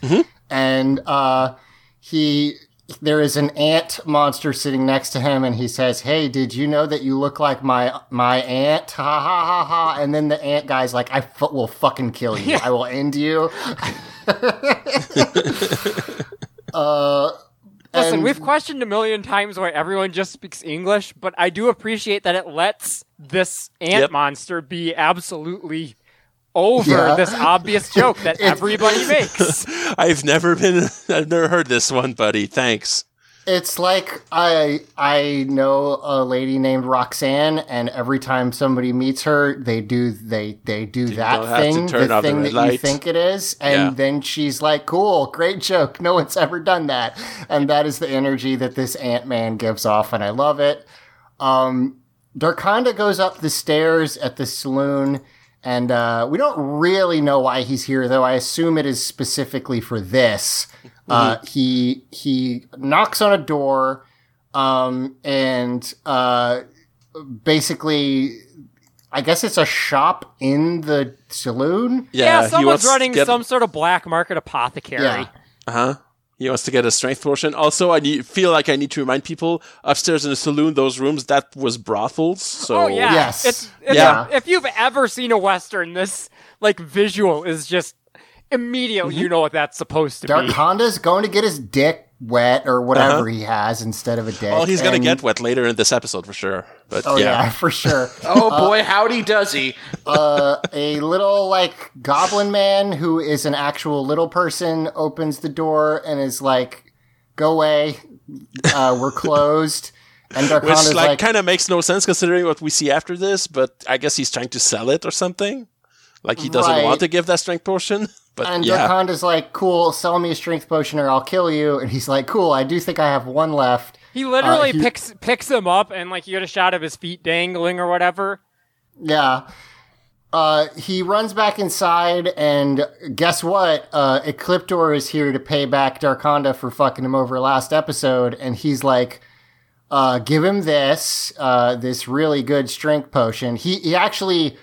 And uh, he, there is an ant monster sitting next to him, and he says, "Hey, did you know that you look like my my aunt?" Ha ha ha ha! And then the ant guy's like, "I fu- will fucking kill you. I will end you." uh, Listen, and- we've questioned a million times why everyone just speaks English, but I do appreciate that it lets this ant Yep. monster be absolutely over Yeah. this obvious joke that everybody makes. I've never been. I've never heard this one, buddy. Thanks. It's like I I know a lady named Roxanne, and every time somebody meets her, they do they they do that don't have to thing, the off the thing red that you think it is, and Yeah. then she's like, "Cool, great joke. No one's ever done that," and that is the energy that this Ant Man gives off, and I love it. Um, Darkonda goes up the stairs at the saloon, and uh, we don't really know why he's here, though. I assume it is specifically for this. Uh, he he knocks on a door, um, and uh, basically, I guess it's a shop in the saloon. Yeah, he someone's wants running get- some sort of black market apothecary. Yeah. Uh-huh. He wants to get a strength potion. Also, I need, feel like I need to remind people upstairs in the saloon, those rooms that was brothels. So Oh yeah, Yes. It's, it's Yeah. If you've ever seen a western, this like visual is just immediately Mm-hmm. you know what that's supposed to be. Darkonda's going to get his dick wet or whatever he has instead of a dick. well, he's gonna get wet later in this episode for sure. But Oh yeah, yeah, for sure. Oh boy, howdy does he? uh, a little like goblin man who is an actual little person opens the door and is like, "Go away, uh, we're closed." And which Darkonda's like, like, kind of makes no sense considering what we see after this. But I guess he's trying to sell it or something. Like he doesn't Right. want to give that strength potion. But and yeah, Darkonda's like, "Cool, sell me a strength potion or I'll kill you." And he's like, "Cool, I do think I have one left." He literally Uh, he- picks picks him up and like you get a shot of his feet dangling or whatever. Yeah. Uh, he runs back inside, and guess what? Uh, Ecliptor is here to pay back Darkonda for fucking him over last episode, and he's like, uh, give him this, uh, this really good strength potion. He, he actually,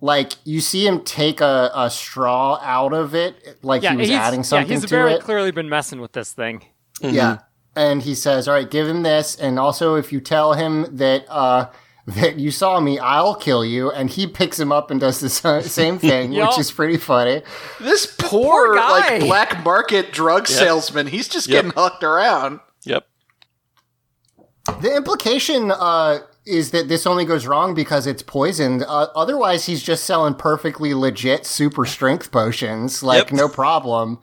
like, you see him take a, a straw out of it, like Yeah, he was he's, adding yeah, something he's to very it. clearly been messing with this thing. Yeah. And he says, all right, give him this. And also, if you tell him that, uh, that you saw me, I'll kill you. And he picks him up and does the same thing, Yup. which is pretty funny. This poor, poor guy. like black market drug salesman. He's just Yep. getting hooked around. yep. The implication, uh, is that this only goes wrong because it's poisoned. Uh, otherwise, he's just selling perfectly legit super strength potions, like Yep. no problem.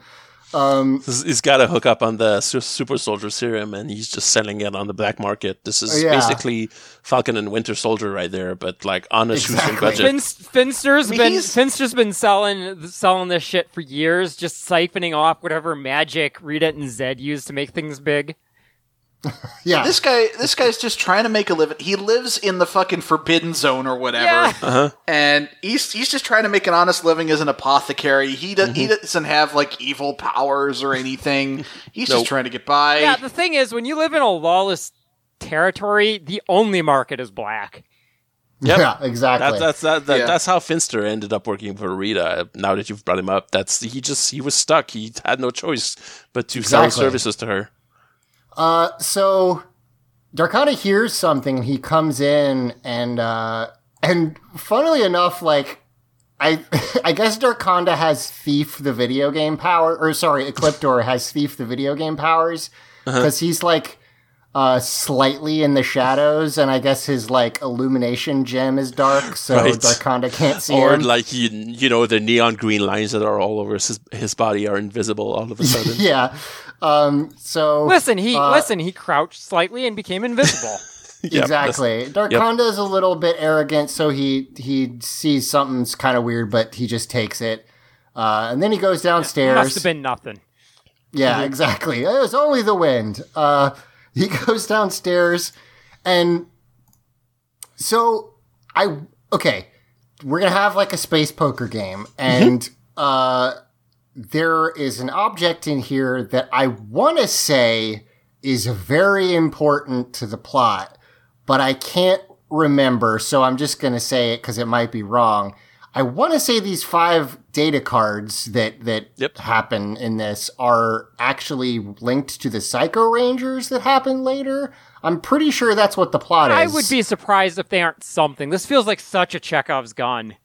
He's- He's got a hook up on the super soldier serum, and he's just selling it on the black market. This is Yeah. basically Falcon and Winter Soldier right there, but like on a shoestring Exactly. budget. Fin- Finster's mean, been he's- Finster's been selling selling this shit for years, just siphoning off whatever magic Rita and Zedd use to make things big. Yeah. This guy, this guy's just trying to make a living. He lives in the fucking forbidden zone or whatever, Yeah. Uh-huh. and he's he's just trying to make an honest living as an apothecary. He does, he Mm-hmm. doesn't have like evil powers or anything. He's Nope. just trying to get by. Yeah, the thing is, when you live in a lawless territory, the only market is black. Yep. Yeah, exactly. That, that's that, that, Yeah. that's how Finster ended up working for Rita. Now that you've brought him up, that's he just he was stuck. He had no choice but to sell services to her. Uh, so Darkonda hears something. He comes in and uh, and funnily enough, like I I guess Darkonda has thief the video game power, or sorry, Ecliptor has thief the video game powers Uh-huh. because he's like uh slightly in the shadows, and I guess his like illumination gem is dark, so Right. Darkonda can't see Or him. like you, you know the neon green lines that are all over his his body are invisible all of a sudden. yeah. Um. So Listen, he uh, listen, he crouched slightly and became invisible. Yep, exactly. Darkonda is a little bit arrogant, so he he sees something's kind of weird, but he just takes it. Uh, and then he goes downstairs. Must have been nothing. Yeah, exactly. It was only the wind. Uh, he goes downstairs, and so I okay. We're gonna have like a space poker game, and uh, there is an object in here that I want to say is very important to the plot, but I can't remember, so I'm just gonna say it because it might be wrong. I want to say these five data cards that that Yep. happen in this are actually linked to the Psycho Rangers that happen later. I'm pretty sure that's what the plot is. I would be surprised if they aren't something. This feels like such a Chekhov's gun.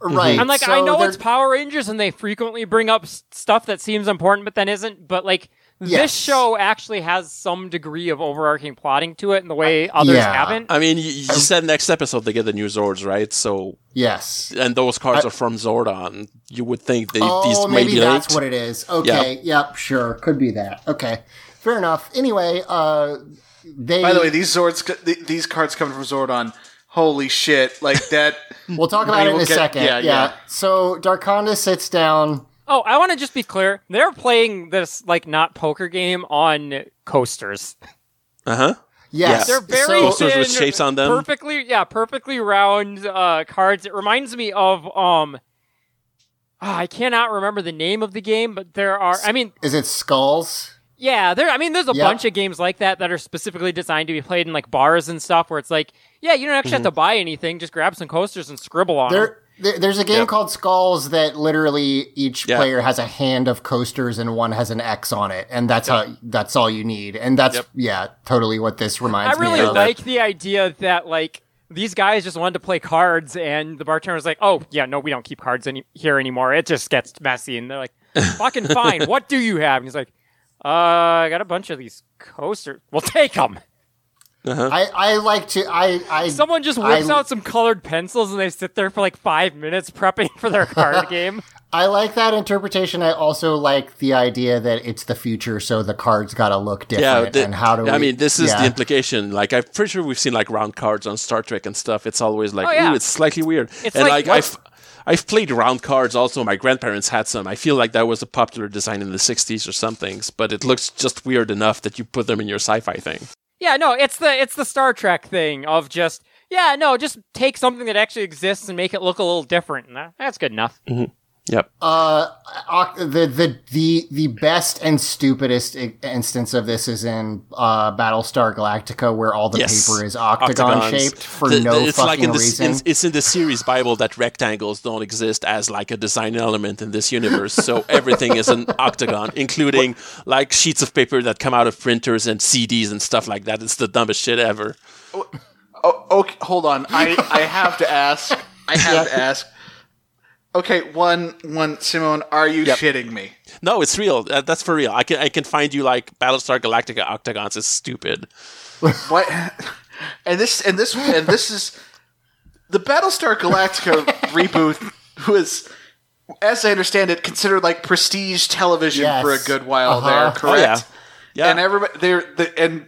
Right. I'm like, so I know they're- it's Power Rangers and they frequently bring up s- stuff that seems important but then isn't, but like Yes. this show actually has some degree of overarching plotting to it in the way others yeah. haven't. I mean, you, you said next episode they get the new Zords, right? So, yes. and those cards are from Zordon. You would think they, Oh, these may maybe be that's linked. what it is. Okay, yep, sure, could be that. Okay, fair enough. Anyway, uh, they. By the way, these Zords, these cards coming from Zordon. Holy shit! Like that. we'll talk about it in a get- second. yeah, Yeah, yeah. So Darkonda sits down. Oh, I want to just be clear. They're playing this like not poker game on coasters. Uh huh. Yes, They're very so, Coasters with shapes on them? Perfectly, yeah, perfectly round uh, cards. It reminds me of um. ah, I cannot remember the name of the game, but there are. I mean, is it skulls? yeah, there. I mean, there's a Yeah. bunch of games like that that are specifically designed to be played in like bars and stuff, where it's like, yeah, you don't actually have to buy anything. Just grab some coasters and scribble on them. There, there- there's a game Yeah. called Skulls that literally each Yeah. player has a hand of coasters and one has an X on it, and that's how that's all you need. And that's Yep. yeah, totally what this I reminds really me of. I really like the idea that like these guys just wanted to play cards, and the bartender was like, "Oh yeah, no, we don't keep cards any- here anymore. It just gets messy." And they're like, "Fucking fine. What do you have?" And he's like, "Uh, I got a bunch of these coasters. We'll take them." Uh-huh. I, I like to I I Someone just whips I- out some colored pencils, and they sit there for like five minutes prepping for their card game. I like that interpretation. I also like the idea that it's the future, so the cards got to look Yeah, different. the- and how do we? I mean, this is yeah. the implication. Like, I'm pretty sure we've seen like round cards on Star Trek and stuff. It's always like, Oh, yeah. ooh, it's slightly weird. It's and like like, I've I've played round cards. Also, my grandparents had some. I feel like that was a popular design in the '60s or something. But it looks just weird enough that you put them in your sci-fi thing. Yeah, no, it's the it's the Star Trek thing of just yeah, no, just take something that actually exists and make it look a little different. Nah, That's good enough. Mm-hmm. Yep. Uh, the the the the best and stupidest instance of this is in uh, Battlestar Galactica, where all the Yes. paper is octagon Octagons. shaped for The- no it's fucking like in the, reason. in- it's in the series Bible that rectangles don't exist as like a design element in this universe. So everything is an octagon, including like sheets of paper that come out of printers and CDs and stuff like that. It's the dumbest shit ever. Oh, okay, hold on. I, I have to ask. I have to ask. Okay, one one Simone, are you shitting me? No, it's real. That, that's for real. I can I can find you like Battlestar Galactica octagons. It's stupid. What? And this and this and this is the Battlestar Galactica reboot was, as I understand it, considered like prestige television Yes. for a good while Uh-huh. there. Oh, Correct. yeah. Yeah. And everybody they're the, and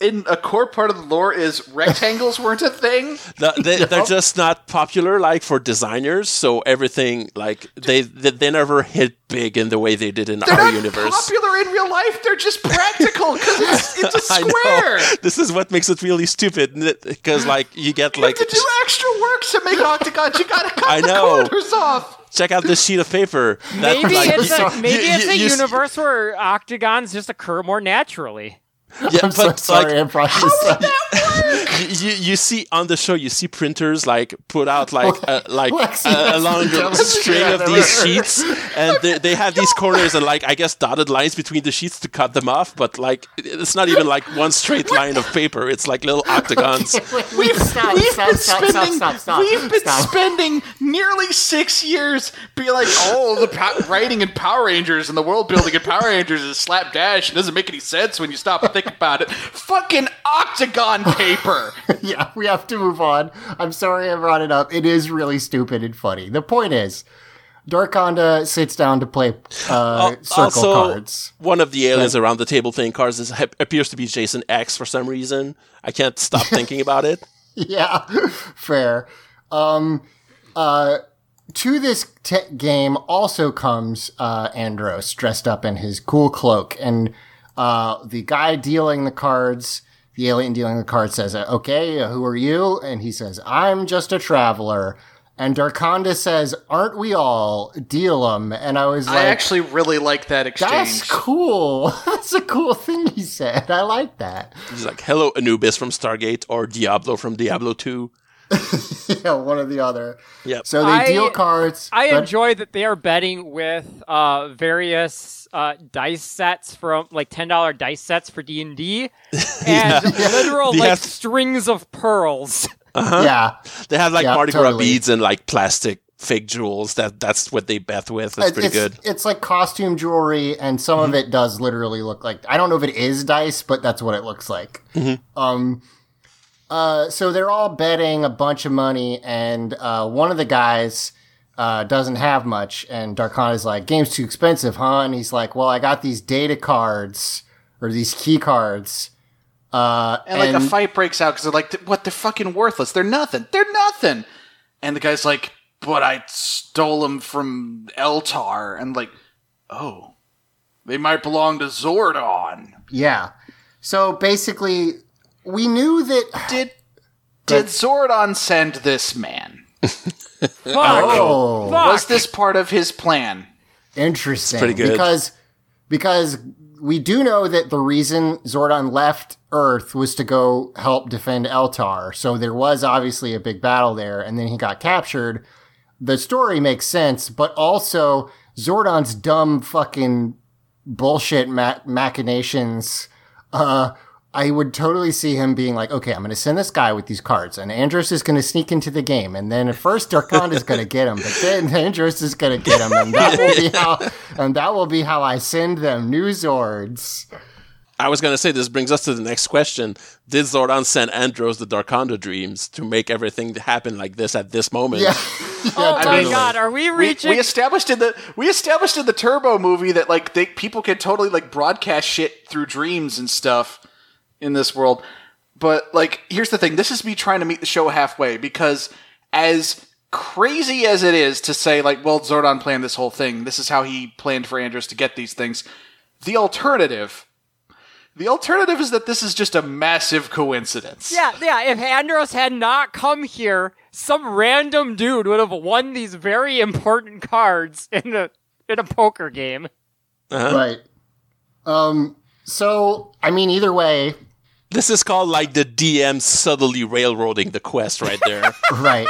in a core part of the lore is rectangles weren't a thing. The- they, they're just not popular like for designers so everything like they, they they never hit big in the way they did in They're our not universe popular in real life. They're just practical because it's, it's a I square. know. This is what makes it really stupid because like you get You like have to do extra work to make octagons. You gotta cut I the know. corners off. check out this sheet of paper. That, Maybe like, it's you- a, maybe you- it's a you- you- universe where octagons just occur more naturally. Yeah, I'm so but sorry, like Improv. Just, uh, you, you, you see on the show, you see printers like put out like a, like Lexi a, a long string of these sheets, and they, they have these corners and like I guess dotted lines between the sheets to cut them off. But like it's not even like one straight line of paper; it's like little octagons. We've, stop, we've stop, been stop, spending we've been spending nearly six years being like, oh, the po- writing in Power Rangers and the world building in Power Rangers is slapdash. It doesn't make any sense when you stop and think about it. Fucking octagon paper. yeah, we have to move on. I'm sorry I brought it up. It is really stupid and funny. The point is, Darkonda sits down to play uh, circle also, cards. one of the aliens around the table playing cards is, appears to be Jason X for some reason. I can't stop thinking about it. yeah, fair. Um, uh, to this te- game also comes uh, Andros dressed up in his cool cloak, and uh, the guy dealing the cards, the alien dealing the cards, says, "Okay, uh, who are you?" And he says, "I'm just a traveler." And Darkonda says, "Aren't we all? Deal 'em." And I was I like, actually really like that exchange. "That's cool. That's a cool thing he said. I like that." He's like, "Hello, Anubis from Stargate or Diablo from Diablo 2. yeah, one or the other. Yeah. So they I- deal cards. I but- enjoy that they are betting with uh, various uh, dice sets from like ten dollar dice sets for D and D, and literal They like have- strings of pearls. Uh-huh. Yeah, They have like Yeah, Mardi Gras totally. beads and like plastic fake jewels. That that's what they bet with. It's pretty it's, good. It's like costume jewelry, and some of it does literally look like I don't know if it is dice, but that's what it looks like. Um, uh, so they're all betting a bunch of money, and uh, one of the guys uh, doesn't have much, and Darkon is like, "Game's too expensive, huh?" And he's like, "Well, I got these data cards or these key cards." Uh, And like a fight breaks out because they're like, "What? They're fucking worthless. They're nothing. They're nothing." And the guy's like, "But I stole them from Eltar." And like, "Oh, they might belong to Zordon." yeah. So basically, we knew that. Did did Zordon send this man? Fuck. Oh, Fuck. Was this part of his plan? Interesting. pretty good. Because because we do know that the reason Zordon left Earth was to go help defend Eltar. So there was obviously a big battle there, and then he got captured. The story makes sense, but also Zordon's dumb fucking bullshit ma- machinations. Uh, I would totally see him being like, okay, I'm going to send this guy with these cards, and Andros is going to sneak into the game, and then at first Darkon is going to get him, but then Andros is going to get him, and that will be how, and that will be how I send them new Zords. I was gonna say this brings us to the next question: Did Zordon send Andros the Darkonda dreams to make everything happen like this at this moment? Yeah. Oh my totally. god, are we We, reaching? we established in the we established in the Turbo movie that like they people can totally like broadcast shit through dreams and stuff in this world. But like here's the thing, this is me trying to meet the show halfway because as crazy as it is to say like well Zordon planned this whole thing, this is how he planned for Andros to get these things. The alternative the alternative is that this is just a massive coincidence. yeah, yeah. If Andros had not come here, some random dude would have won these very important cards in a in a poker game. Right. Um, so, I mean, either way, This is called like the DM subtly railroading the quest right there. right.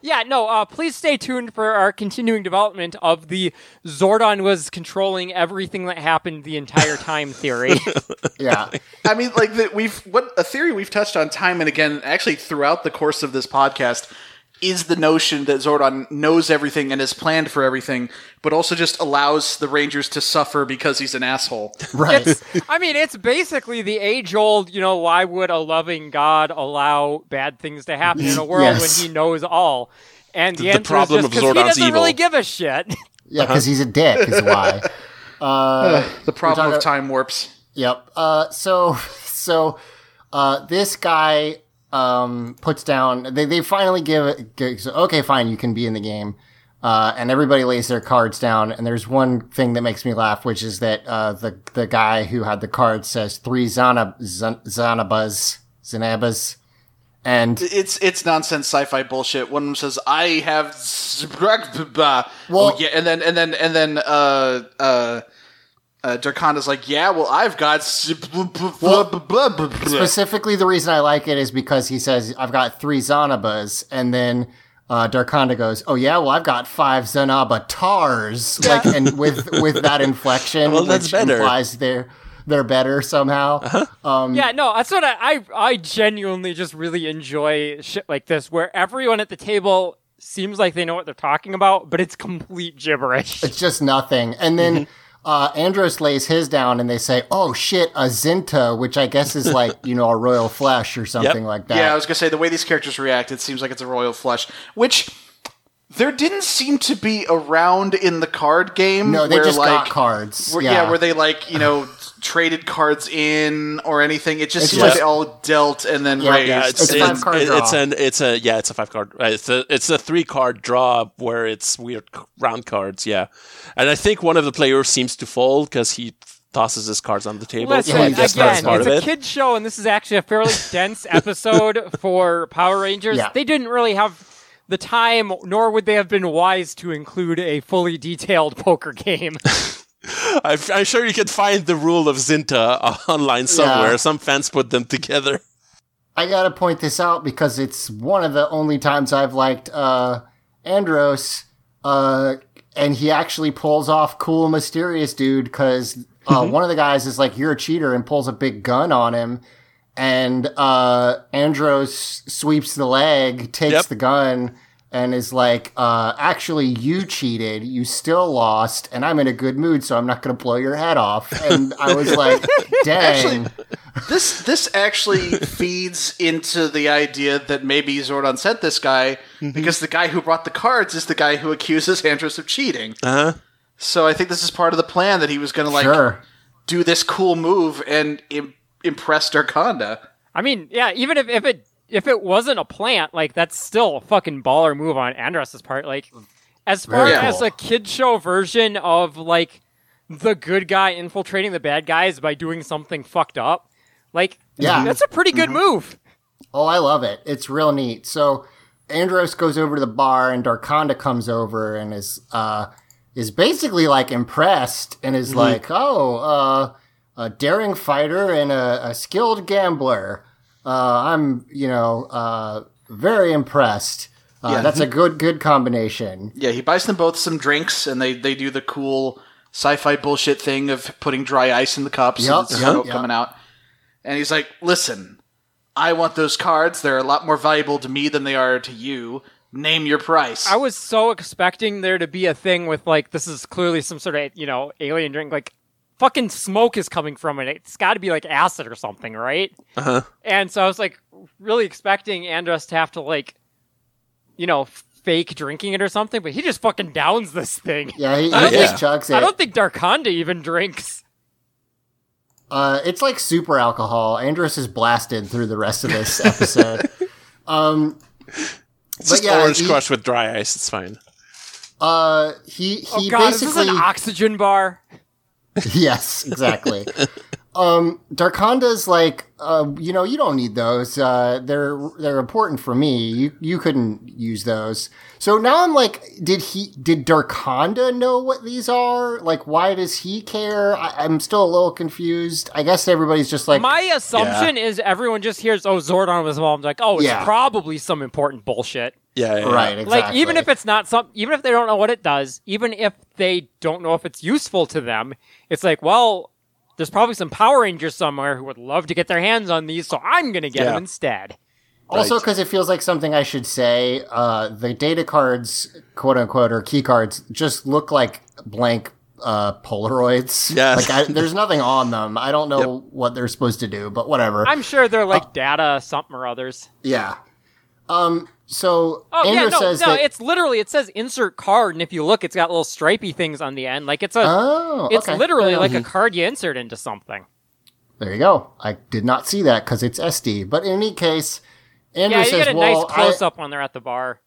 Yeah, no, uh, please stay tuned for our continuing development of the Zordon was controlling everything that happened the entire time theory. Yeah. I mean, like that we've what a theory we've touched on time and again, actually throughout the course of this podcast, is the notion that Zordon knows everything and has planned for everything, but also just allows the Rangers to suffer because he's an asshole. Right. It's, I mean, it's basically the age old, you know, why would a loving God allow bad things to happen in a world Yes. when he knows all? And the, The- the answer problem is of just 'cause he doesn't really give a shit. Yeah, because he's a dick, is why. Uh, The problem of time warps. Yep. Uh, so, so, uh, this guy, um, puts down, they, they finally give it, so, okay, fine, you can be in the game. Uh, and everybody lays their cards down. And there's one thing that makes me laugh, which is that, uh, the, the guy who had the card says three Zana, Zan, Zanabas, Zanabas. And, It's it's nonsense sci-fi bullshit. One of them says, "I have," well, Well- yeah, and then and then and then uh uh. Uh, Darkonda's like, yeah, well, I've got. specifically the reason I like it is because he says, I've got three Zanabas. And then, uh, Darkonda goes, "Oh yeah, well I've got five Zanabatars," like, and with with that inflection, Well, that's which better. implies they're they're better somehow. Um, Yeah, no, that's what I, I I genuinely just really enjoy shit like this, where everyone at the table seems like they know what they're talking about, but it's complete gibberish. It's just nothing. And then Mm-hmm. Uh, Andros lays his down, and they say, "Oh shit, a Zinta," which I guess is like you know a royal flesh or something like that. Yeah, I was gonna say the way these characters react, it seems like it's a royal flush, which there didn't seem to be around in the card game. no, they where, just like, got cards. Where, yeah. where they like you know traded cards in or anything. It just It's seems like they all dealt and then Yeah, raised. Yeah, it's It's a it- five-card it- it's draw. an it's a yeah it's a five card right, uh, it's a it's a three card draw where it's weird round cards yeah, and I think one of the players seems to fold because he tosses his cards on the table. Listen, so I guess again, part it's of a it. kid's show, and this is actually a fairly dense episode for Power Rangers. Yeah. They didn't really have the time, nor would they have been wise to include a fully detailed poker game. I'm, I'm sure you can find the rule of Zinta uh, online somewhere. Yeah. Some fans put them together. I gotta point this out because it's one of the only times I've liked uh, Andros, uh, and he actually pulls off cool, mysterious dude. Because uh, one of the guys is like, "You're a cheater," and pulls a big gun on him, and uh, Andros sweeps the leg, takes Yep. the gun. And is like, uh, actually, you cheated. You still lost, and I'm in a good mood, so I'm not going to blow your head off. And I was like, dang. this this actually feeds into the idea that maybe Zordon sent this guy Mm-hmm. because the guy who brought the cards is the guy who accuses Andros of cheating. Uh huh. So I think this is part of the plan that he was going to like sure. do this cool move and Im- impress Darkonda. I mean, yeah, even if, if it if it wasn't a plant, like that's still a fucking baller move on Andros' part. Like, as far Very as cool. a kid show version of like the good guy infiltrating the bad guys by doing something fucked up, like, Yeah. that's a pretty good move. Oh, I love it. It's real neat. So Andros goes over to the bar and Darkonda comes over and is uh is basically like impressed and is like, "Oh, uh a daring fighter and a, a skilled gambler. Uh I'm, you know, uh very impressed. Uh, Yeah. that's a good good combination. Yeah, he buys them both some drinks, and they, they do the cool sci-fi bullshit thing of putting dry ice in the cups Yep, and the yep, smoke yep. coming out. And he's like, "Listen, I want those cards. They're a lot more valuable to me than they are to you. Name your price." I was so expecting there to be a thing with like this is clearly some sort of you know alien drink like fucking smoke is coming from it. It's got to be like acid or something, right? Uh huh. And so I was like really expecting Andros to have to like you know fake drinking it or something, but he just fucking downs this thing. Yeah, he, he just think- chugs it. I don't think Darkonda even drinks. Uh, it's like super alcohol. Andros is blasted through the rest of this episode. um, It's just yeah, orange he- crush with dry ice. It's fine. uh, he he Oh god, is this basically an oxygen bar? yes, exactly. um, Darkonda's like, uh, you know, you don't need those. Uh, they're they're important for me. You you couldn't use those. So now I'm like, did he? Did Darkonda know what these are? Like, why does he care? I, I'm still a little confused. I guess everybody's just like, My assumption is everyone just hears, "Oh, Zordon was involved." Like, oh, it's Yeah. probably some important bullshit. Yeah. yeah, yeah. right, exactly. Like, even if it's not some, even if they don't know what it does, even if they don't know if it's useful to them, it's like, well, there's probably some Power Rangers somewhere who would love to get their hands on these, so I'm gonna get Yeah. them instead. Also, Right. because it feels like something I should say, uh, the data cards, quote unquote, or key cards, just look like blank uh, Polaroids. Yeah. Like, I, there's nothing on them. I don't know what they're supposed to do, but whatever. I'm sure they're Uh, like data something or others. yeah. Um. So Oh Andros yeah, no, says no, that. it's literally it says insert card, and if you look, it's got little stripy things on the end. Like it's a, oh, it's okay. literally Yeah. like a card you insert into something. There you go. I did not see that because it's SD. But in any case, Andros Yeah, you says, get a "Well, nice close up when they're at the bar.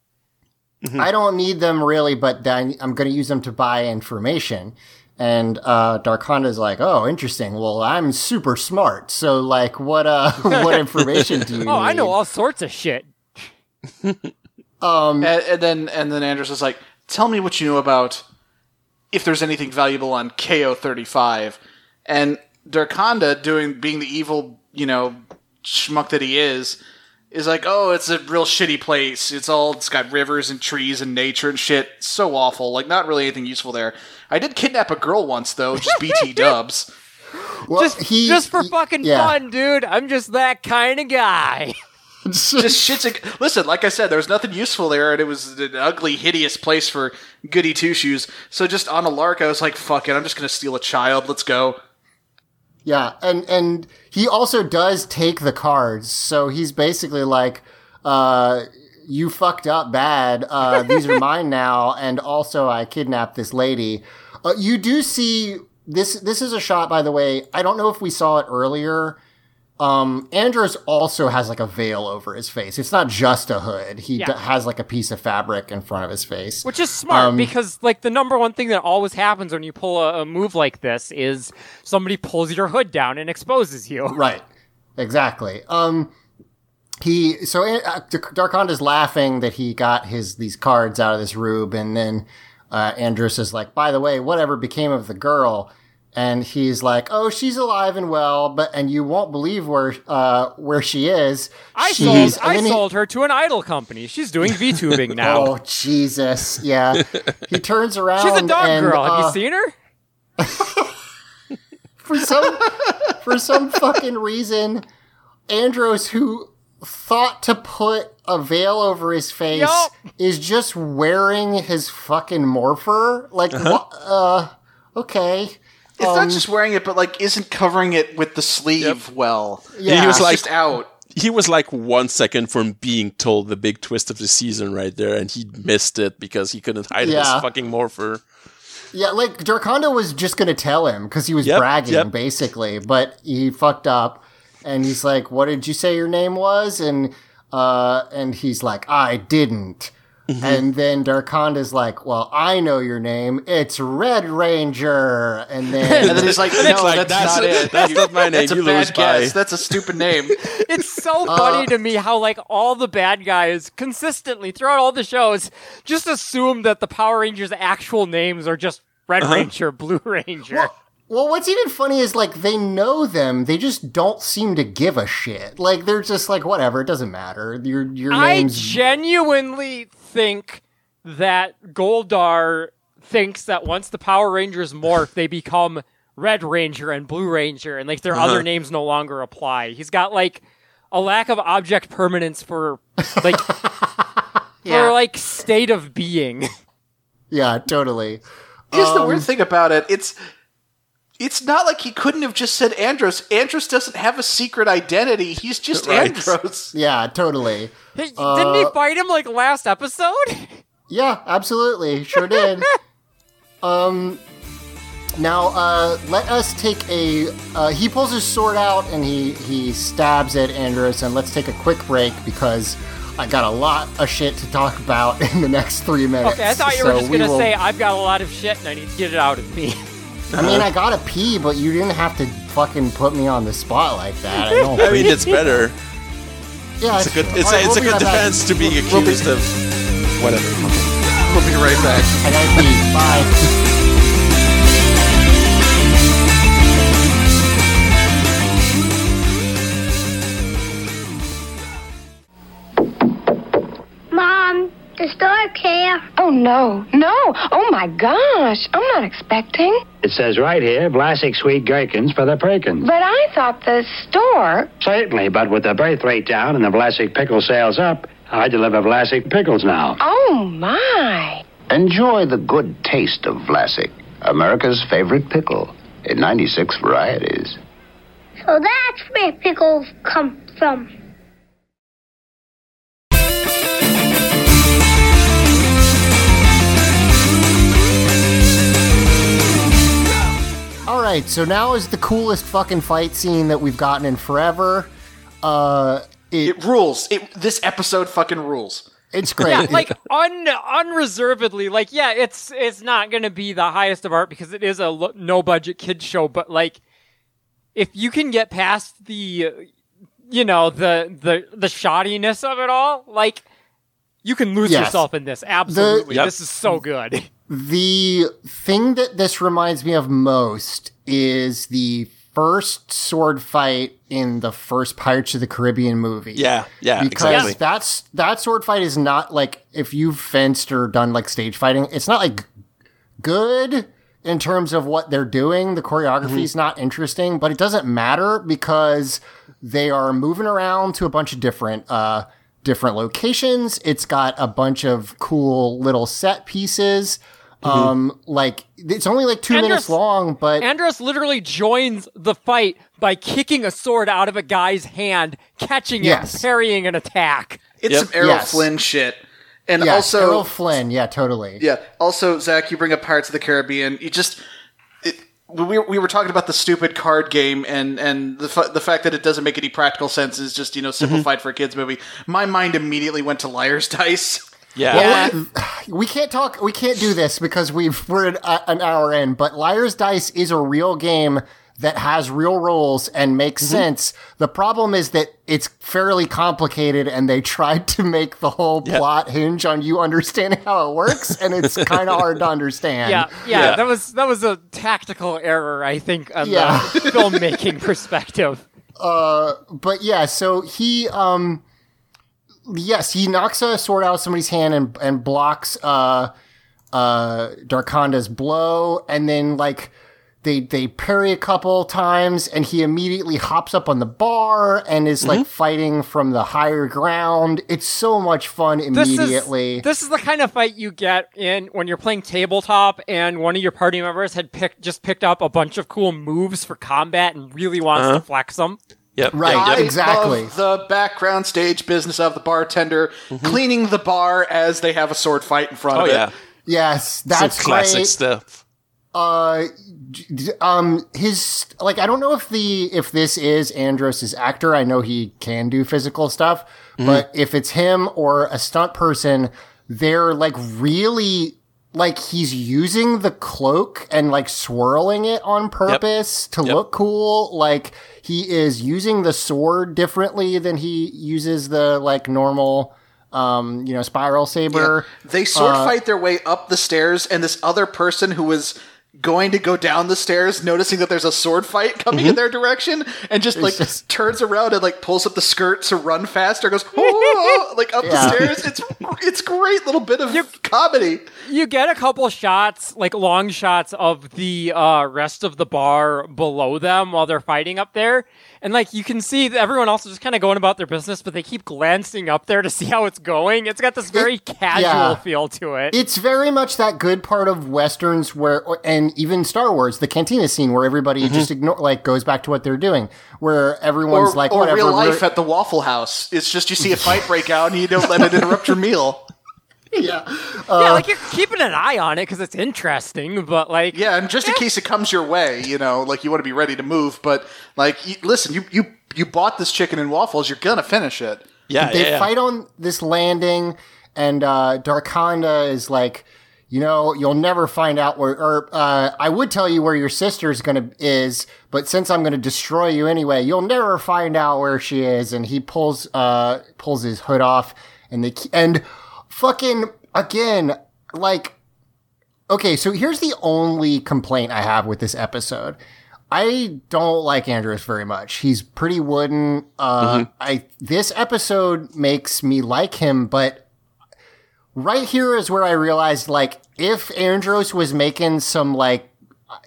I, I don't need them really, but then I'm going to use them to buy information." And uh, Darkonda's like, "Oh, interesting. Well, I'm super smart. So, like, what uh, what information do you Oh, I know all sorts of shit. Um, And, and then and then Andros is like, "Tell me what you know about if there's anything valuable on KO thirty five." And Darkonda, doing being the evil, you know, schmuck that he is, is like, "Oh, it's a real shitty place. It's all it's got rivers and trees and nature and shit. So awful. Like, not really anything useful there." I did kidnap a girl once though, just BT Dubs. well, Just, he- just for he- fucking yeah. fun, dude. I'm just that kind of guy. just shit's a, listen like i said there was nothing useful there and it was an ugly hideous place for goody two shoes so just on a lark i was like fuck it i'm just gonna steal a child let's go Yeah, and and he also does take the cards, so he's basically like, uh, "You fucked up bad. Uh, these are mine now, and also I kidnapped this lady." Uh, you do see this. This is a shot, by the way. I don't know if we saw it earlier. Um, Andros also has like a veil over his face. It's not just a hood. He Yeah. d- has like a piece of fabric in front of his face. Which is smart Um, because, like, the number one thing that always happens when you pull a, a move like this is somebody pulls your hood down and exposes you. Right. Exactly. Um he so uh, Darkonda's laughing that he got his these cards out of this rube and then uh Andros is like, "By the way, whatever became of the girl?" And he's like, "Oh, she's alive and well, but and you won't believe where uh where she is. I She's- sold, I he- sold her to an idol company. She's doing VTubing now. Oh Jesus, yeah. he turns around. She's a dog and, girl. Have uh, you seen her? for some for some fucking reason, Andros, who thought to put a veil over his face, Yup. is just wearing his fucking morpher. Like, wha- uh, okay, it's Um, not just wearing it but like isn't covering it with the sleeve well yeah. he was like- just out he was like one second from being told the big twist of the season right there, and he missed it because he couldn't hide Yeah. his fucking morpher. yeah, like Darkonda was just gonna tell him because he was Yep, bragging, yep. basically, but he fucked up, and he's like, "What did you say your name was?" and uh, and he's like, "I didn't." Mm-hmm. And then Darkonda's like, "Well, I know your name. It's Red Ranger." And then and then he's like no like, that's, that's not it. it That's not my name. that's a You bad lose by. that's a stupid name It's so Uh, funny to me how like all the bad guys consistently throughout all the shows just assume that the Power Rangers' actual names are just Red Uh-huh. Ranger, Blue Ranger. Well, what's even funny is like they know them, they just don't seem to give a shit. Like they're just like whatever, it doesn't matter. Your your I name's genuinely think that Goldar thinks that once the Power Rangers morph, they become Red Ranger and Blue Ranger, and like their other names no longer apply. He's got like a lack of object permanence for like for like state of being. yeah, totally. Here's the Um, weird thing about it. It's it's not like he couldn't have just said Andros. Andros doesn't have a secret identity. He's just Right. Andros. Yeah, totally. Hey, Didn't Uh, he fight him like last episode? Yeah, absolutely. Sure did. um now uh let us take a uh he pulls his sword out and he he stabs at Andros and let's take a quick break because I got a lot of shit to talk about in the next three minutes. Okay, I thought you so were just we gonna will- say I've got a lot of shit and I need to get it out of me. I mean, I uh, gotta pee, but you didn't have to fucking put me on the spot like that. I don't. I mean, it's better. yeah, It's a good. It's All a, right, it's we'll a good right back. to being accused of whatever. We'll be right back. I gotta pee. Bye. The store care. Oh, no, no. Oh, my gosh. I'm not expecting. It says right here, Vlasic sweet gherkins for the Perkins. But I thought the store. Certainly, but with the birth rate down and the Vlasic pickle sales up, I deliver Vlasic pickles now. Oh, my. Enjoy the good taste of Vlasic, America's favorite pickle, in 96 varieties. So that's where pickles come from. Right, right, so now is the coolest fucking fight scene that we've gotten in forever. Uh, it, It rules. It, this episode fucking rules. it's great. Yeah, like un unreservedly, like yeah, it's it's not gonna be the highest of art because it is a lo- no budget kids show, but like if you can get past the you know the the the shoddiness of it all, like you can lose Yes. yourself in this. Absolutely, Yep. this is so good. The thing that this reminds me of most is the first sword fight in the first Pirates of the Caribbean movie. Yeah, yeah, because exactly. that's that sword fight is not like if you've fenced or done like stage fighting, it's not like good in terms of what they're doing. The choreography is not interesting, but it doesn't matter because they are moving around to a bunch of different uh different locations. It's got a bunch of cool little set pieces. Um like it's only like 2 Andros- minutes long, but Andros literally joins the fight by kicking a sword out of a guy's hand, catching Yes. it, parrying an attack. It's Yep. some Errol Yes. Flynn shit. And yeah, also, Errol Flynn, yeah, totally. yeah. Also, Zach, you bring up Pirates of the Caribbean. You just it, we we were talking about the stupid card game and and the fa- the fact that it doesn't make any practical sense is just you know simplified for a kids movie. My mind immediately went to Liar's Dice. yeah. we can't talk we can't do this because we've we're an, uh, an hour in but liar's dice is a real game that has real rules and makes sense the problem is that it's fairly complicated and they tried to make the whole Yeah. plot hinge on you understanding how it works and it's kind of hard to understand Yeah, yeah, Yeah. that was that was a tactical error, I think, on Yeah. the filmmaking perspective. Uh, but yeah, so he um yes, he knocks a sword out of somebody's hand and and blocks uh uh Darkonda's blow and then like they they parry a couple times and he immediately hops up on the bar and is like fighting from the higher ground. It's so much fun This immediately. is this is the kind of fight you get in when you're playing tabletop and one of your party members had picked just picked up a bunch of cool moves for combat and really wants to flex them. Yep. Right. Yep. I. Exactly. love the background stage business of the bartender cleaning the bar as they have a sword fight in front Oh of it. yeah. yes, Some that's classic great. stuff. uh d- d- um his like i don't know if the if this is andros's actor i know he can do physical stuff but if it's him or a stunt person they're like really like he's using the cloak and like swirling it on purpose to Yep. look cool. Like he is using the sword differently than he uses the like normal um you know spiral saber. They sword Uh, fight their way up the stairs, and this other person who was going to go down the stairs, noticing that there's a sword fight coming in their direction, and just like just- turns around and like pulls up the skirt to run faster, goes "Oh," like up Yeah. the stairs. It's it's great little bit of comedy. You get a couple shots, like long shots of the uh, rest of the bar below them while they're fighting up there. And like you can see everyone else is just kind of going about their business, but they keep glancing up there to see how it's going. It's got this very casual yeah. feel to it. It's very much that good part of westerns where, and even Star Wars, the cantina scene where everybody mm-hmm. just ignore, like, goes back to what they're doing, where everyone's Or, like, or whatever. real life at the Waffle House. It's just you see a fight break out and you don't let it interrupt your meal. yeah, yeah, like you're keeping an eye on it because it's interesting, but like, Yeah, and just in case it comes your way, you know, like you want to be ready to move. But like, you, listen, you you you bought this chicken and waffles. You're gonna finish it. Yeah. they yeah, yeah. fight on this landing, and uh, Darkonda is like, you know, you'll never find out where, or uh, I would tell you where your sister's gonna is, but since I'm gonna destroy you anyway, you'll never find out where she is. And he pulls uh pulls his hood off, and they and fucking again like. Okay, so here's the only complaint I have with this episode. I don't like Andros very much. He's pretty wooden. Uh, I this episode makes me like him, but right here is where I realized like if Andros was making some like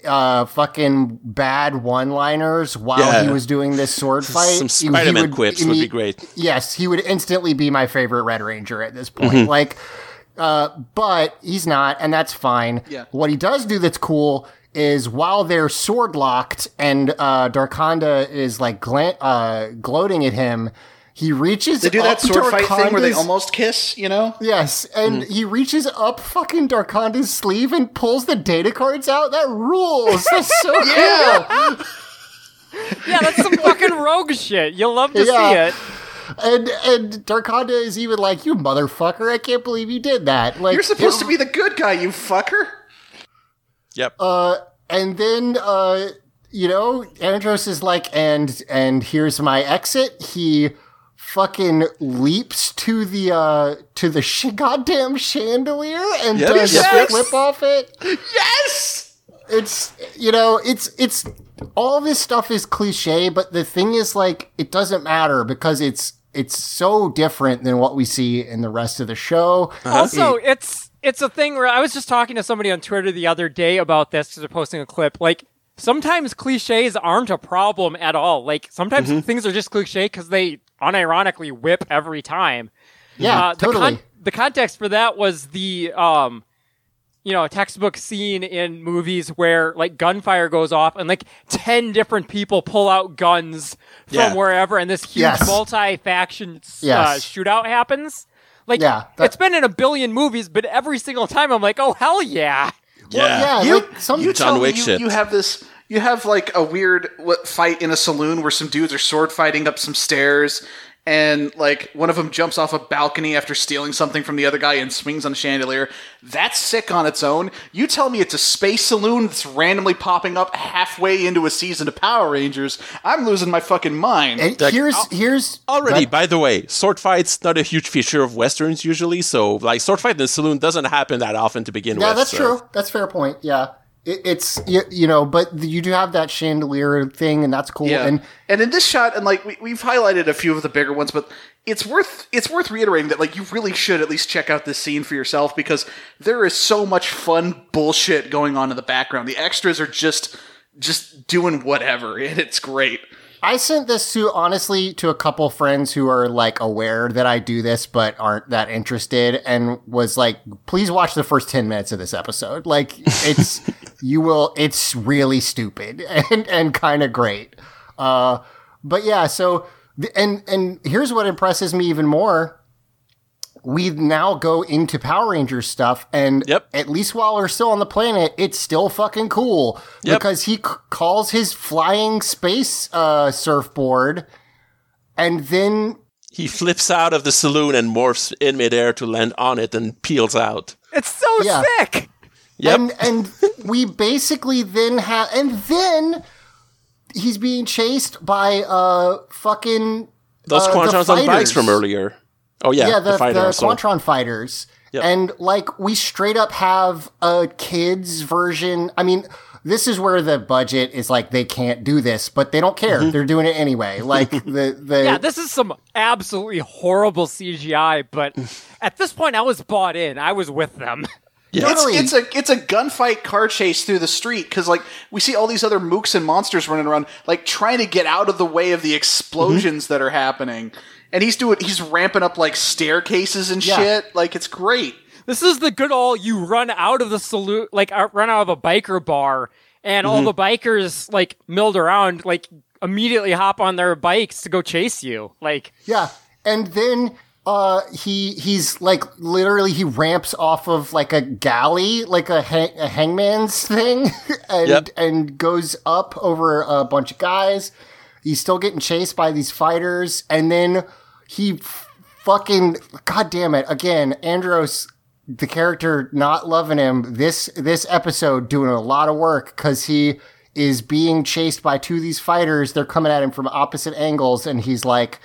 uh fucking bad one-liners while Yeah. he was doing this sword fight, Some he- he Spider-Man quips would be great. Yes, he would instantly be my favorite Red Ranger at this point. Like uh, but he's not, and that's fine. Yeah. What he does do that's cool is while they're sword locked and uh, Darkonda is like gla- uh, gloating at him, He reaches. They do that up sword fight thing where they almost kiss, you know? Yes, and he reaches up fucking Darkonda's sleeve and pulls the data cards out. That rules. That's so cool. Yeah, that's some fucking rogue shit. You'll love to see it. And and Darkonda is even like, "You motherfucker! I can't believe you did that." Like You're supposed to be the good guy, you fucker. Yep. Uh, and then uh, you know, Andros is like, and and here's my exit. He fucking leaps to the uh to the sh- goddamn chandelier and Yep, does yes, a flip off it. Yes! It's you know, it's it's all this stuff is cliche, but the thing is like it doesn't matter because it's it's so different than what we see in the rest of the show. Also, It- it's it's a thing where I was just talking to somebody on Twitter the other day about this because they're posting a clip. Like sometimes cliches aren't a problem at all. Like sometimes Mm-hmm. things are just cliche because they unironically whip every time. Yeah, Uh, the totally. the context for that was the um, you know, textbook scene in movies where like gunfire goes off and like ten different people pull out guns from Yeah. wherever, and this huge Yes. multi-faction uh, shootout happens. Like, Yeah, that- it's been in a billion movies, but every single time I'm like, oh hell yeah! Well, yeah, You, like some you John tell me Wick you, shit. you have this. You have like a weird what, fight in a saloon where some dudes are sword fighting up some stairs, and like one of them jumps off a balcony after stealing something from the other guy and swings on a chandelier. That's sick on its own. You tell me it's a space saloon that's randomly popping up halfway into a season of Power Rangers. I'm losing my fucking mind. And Like, here's here's Already, But- by the way, sword fights not a huge feature of westerns usually. So, like, sword fight in a saloon doesn't happen that often to begin yeah, with. Yeah, that's so- true. That's fair point. Yeah, it, it's you, you know, but you do have that chandelier thing, and that's cool. Yeah, And and in this shot, and like we, we've highlighted a few of the bigger ones, but it's worth it's worth reiterating that like you really should at least check out this scene for yourself because there is so much fun bullshit going on in the background. The extras are just just doing whatever, and it's great. I sent this to honestly to a couple friends who are like aware that I do this but aren't that interested, and was like, please watch the first ten minutes of this episode. Like it's you will. It's really stupid and and kind of great. Uh, but yeah, so and and here's what impresses me even more. We now go into Power Rangers stuff, and Yep. at least while we're still on the planet, it's still fucking cool Yep. because he c- calls his flying space uh, surfboard, and then He flips out of the saloon and morphs in midair to land on it and peels out. It's so Yeah. sick. Yep. and and we basically then have and then he's being chased by uh fucking Those uh, the Quantrons on bikes fighters. from earlier. Oh, yeah. yeah, the, the, fighters. so- Quantron fighters. Yep. And like we straight up have a kids version. I mean, this is where the budget is like they can't do this, but they don't care. Mm-hmm. They're doing it anyway. Like the the Yeah, this is some absolutely horrible CGI, but at this point, I was bought in. I was with them. Totally. It's, it's a it's a gunfight car chase through the street because like we see all these other mooks and monsters running around like trying to get out of the way of the explosions that are happening, and he's doing he's ramping up like staircases and Yeah. shit. Like it's great. This is the good old you run out of the saloon, like out, run out of a biker bar, and all mm-hmm. the bikers like milled around, like immediately hop on their bikes to go chase you. Like, Yeah, and then uh, he he's like literally he ramps off of like a galley, like a, hang- a hangman's thing, and Yep. and goes up over a bunch of guys. He's still getting chased by these fighters, and then he f- fucking god damn it again, Andros. The character not loving him this this episode doing a lot of work because he is being chased by two of these fighters. They're coming at him from opposite angles, and he's like,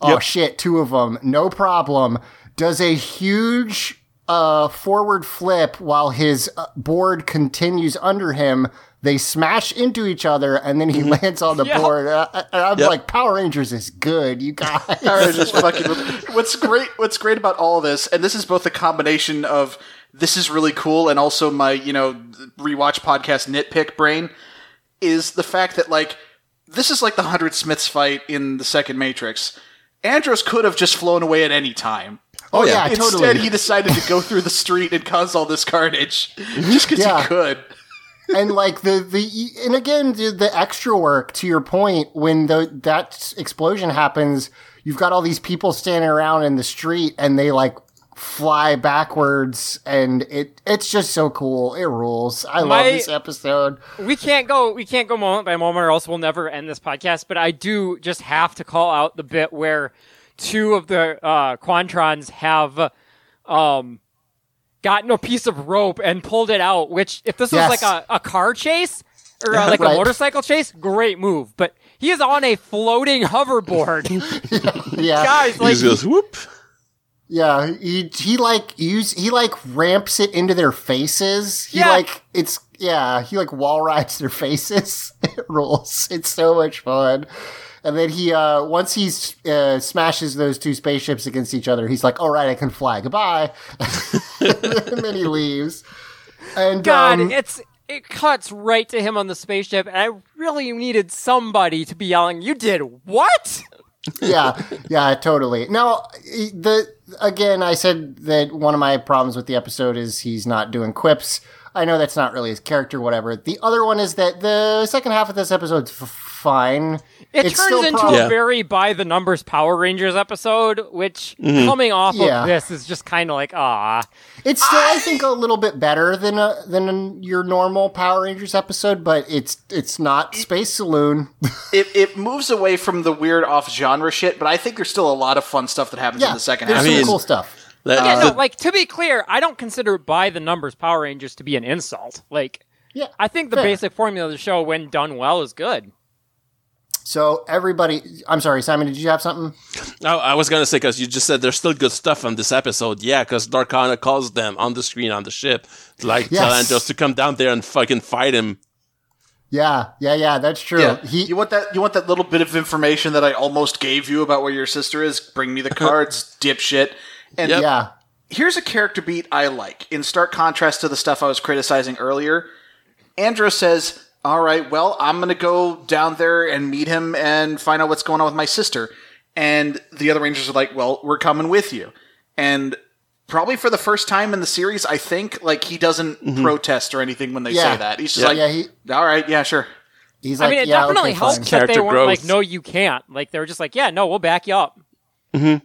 Oh Yep. shit, two of them, no problem. Does a huge uh, forward flip while his uh, board continues under him. They smash into each other, and then he lands on the Yeah. board. Uh, and I'm Yep. like, Power Rangers is good, you guys. Fucking. What's great? What's great about all this, and this is both a combination of this is really cool, and also my you know rewatch podcast nitpick brain, is the fact that like this is like the hundred Smiths fight in the second Matrix. Andros could have just flown away at any time. oh yeah. yeah, Instead, totally. he decided to go through the street and cause all this carnage just because Yeah. he could. and like the the and again the, the extra work to your point when the that explosion happens you've got all these people standing around in the street and they like fly backwards and it it's just so cool. It rules. I love My- this episode. we can't go we can't go moment by moment or else we'll never end this podcast but i do just have to call out the bit where two of the uh quantrons have um gotten a piece of rope and pulled it out which if this Yes. was like a, a car chase or uh, like Right. a motorcycle chase great move but he is on a floating hoverboard Yeah. guys He like just goes whoop. Yeah, he he like use he like ramps it into their faces. He Yeah. like it's yeah, he like wall rides their faces. it rules. It's so much fun. And then he uh once he uh, smashes those two spaceships against each other, he's like, "All right, I can fly. Goodbye." and then he leaves. And god um, it's it cuts right to him on the spaceship and i really needed somebody to be yelling you did what yeah, yeah, totally. Now, the again, I said that one of my problems with the episode is he's not doing quips. I know that's not really his character, whatever. The other one is that the second half of this episode's f- fine. It It's turns still into prob- a Yeah. very by the numbers Power Rangers episode, which Mm-hmm. coming off Yeah. of this is just kind of like ah. It's still, I, think, a little bit better than a, than your normal Power Rangers episode, but it's it's not Space Saloon. It, it moves away from the weird off genre shit, but I think there's still a lot of fun stuff that happens yeah, in the second there's half. some mean- cool stuff. That- Yeah, the- no, like to be clear, I don't consider by the numbers Power Rangers to be an insult. Like Yeah, I think the fair. basic formula of the show, when done well, is good. So everybody, I'm sorry, Simon. Did you have something? Oh, I was gonna say because you just said there's still good stuff on this episode. Yeah, because Darkonda calls them on the screen on the ship, to, like tell Yes. Andros to come down there and fucking fight him. Yeah, yeah, yeah. That's true. Yeah, He, you want that? You want that little bit of information that I almost gave you about where your sister is? Bring me the cards, dipshit. And Yep. yeah, here's a character beat I like. In stark contrast to the stuff I was criticizing earlier, Andros says, All right, well, I'm going to go down there and meet him and find out what's going on with my sister. And the other Rangers are like, Well, we're coming with you. And probably for the first time in the series, I think, like, he doesn't mm-hmm. protest or anything when they Yeah. say that. He's just Yeah. like, Yeah, he- All right, yeah, sure. he's like, I like, mean, it yeah, definitely okay, helps fine. that they weren't like, no, you can't. Like they were just like, yeah, no, we'll back you up. Mm-hmm.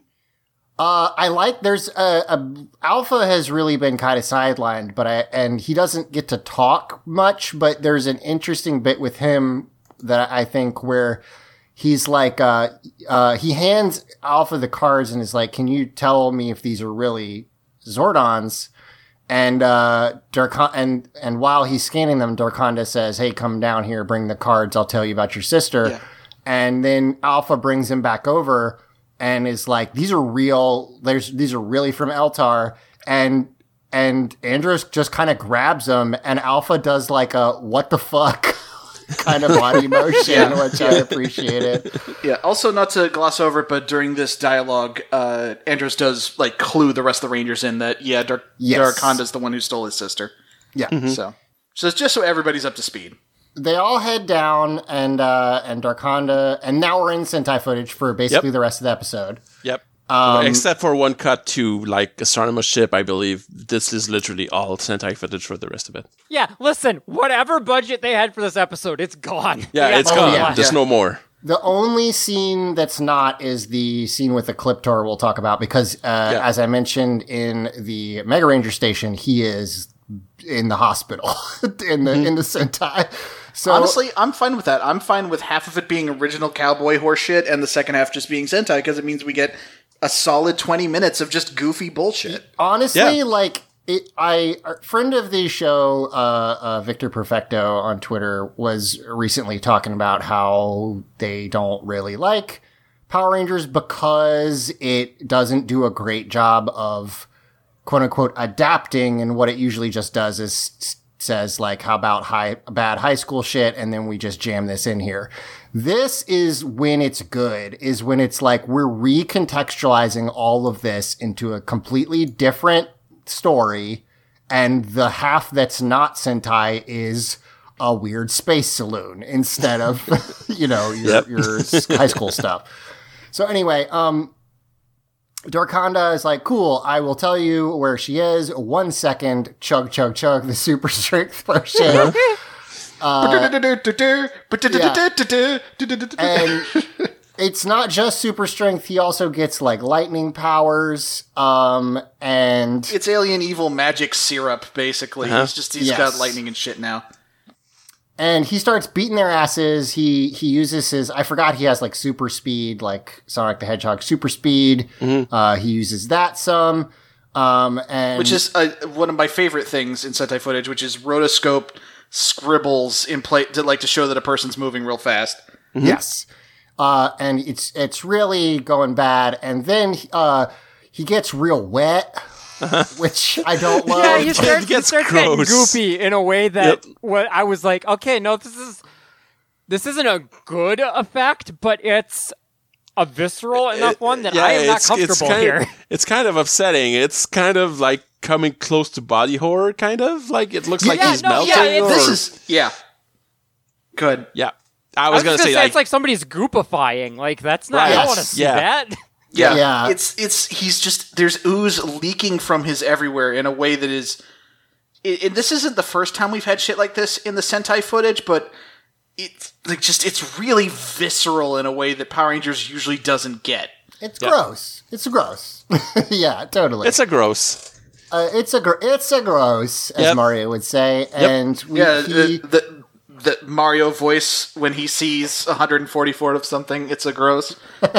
Uh, I like there's a, a Alpha has really been kind of sidelined, but I and he doesn't get to talk much. But there's an interesting bit with him that I think where he's like, uh, uh, he hands Alpha the cards and is like, "Can you tell me if these are really Zordons?" And uh, Darkon and and while he's scanning them, Darkonda says, "Hey, come down here, bring the cards. I'll tell you about your sister." And then Alpha brings him back over and is like, "These are real. There's these are really from Eltar." And and Andros just kind of grabs them, and Alpha does like a "What the fuck." kind of body motion, which I appreciated. Yeah. Also, not to gloss over it, but during this dialogue, uh, Andros does like clue the rest of the Rangers in that yeah, Dark Yes. Darkonda's the one who stole his sister. Yeah. So, so it's just so everybody's up to speed. They all head down and uh and Darkonda and now we're in Sentai footage for basically Yep. the rest of the episode. Yep. Um, Except for one cut to like Astronema's ship, I believe. This is literally all Sentai footage for the rest of it. Yeah, listen, whatever budget they had for this episode, it's gone. Yeah, They it's got Oh, gone. no yeah. left. There's no more. The only scene that's not is the scene with Ecliptor we'll talk about because uh, Yeah. as I mentioned in the Mega Ranger station, he is in the hospital in the in the Sentai. So Honestly, I'm fine with that. I'm fine with half of it being original cowboy horseshit and the second half just being Sentai because it means we get a solid 20 minutes of just goofy bullshit. honestly, Yeah. like it, I a friend of the show, uh, uh, Victor Perfecto on Twitter was recently talking about how they don't really like Power Rangers because it doesn't do a great job of quote unquote adapting, and what it usually just does is s- says like, "How about high bad high school shit?" and then we just jam this in here. This is when it's good, is when it's like we're recontextualizing all of this into a completely different story, and the half that's not Sentai is a weird space saloon instead of, you know, your, Yep. your high school stuff. So anyway, um, Darkonda is like, cool, I will tell you where she is. One second, chug, chug, chug, the super strength potion. and it's not just super strength. He also gets like lightning powers. Um, and It's alien evil magic syrup, basically. Uh-huh. He's just he's Yes. got lightning and shit now. And he starts beating their asses. He he uses his I forgot he has like super speed, like Sonic the Hedgehog super speed. Uh, he uses that some. Um, and Which is uh, one of my favorite things in Sentai footage, which is rotoscope scribbles in play to like to show that a person's moving real fast. Yes. Uh, and it's it's really going bad. And then uh, he gets real wet, which I don't love. Yeah, he starts, he gets starts getting gross. goopy in a way that Yep. what I was like, okay, no, this is this isn't a good effect, but it's a visceral enough one that I am not comfortable kind here. Of, it's kind of upsetting. It's kind of like coming close to body horror, kind of like it looks like Yeah, he's no, melting. yeah, or, This is yeah. Good. yeah. I I was, was gonna say, say like, it's like somebody's goopifying. Like that's not. I don't want to see Yeah. that. Yeah. Yeah. It's it's he's just there's ooze leaking from his everywhere in a way that is and this isn't the first time we've had shit like this in the Sentai footage, but it's like just it's really visceral in a way that Power Rangers usually doesn't get. It's gross. It's gross. yeah, totally. it's a gross. uh, it's a gr- it's a gross, as Yep. Mario would say. And we, Yeah, he, the, the the Mario voice when he sees 144 of something, it's a gross.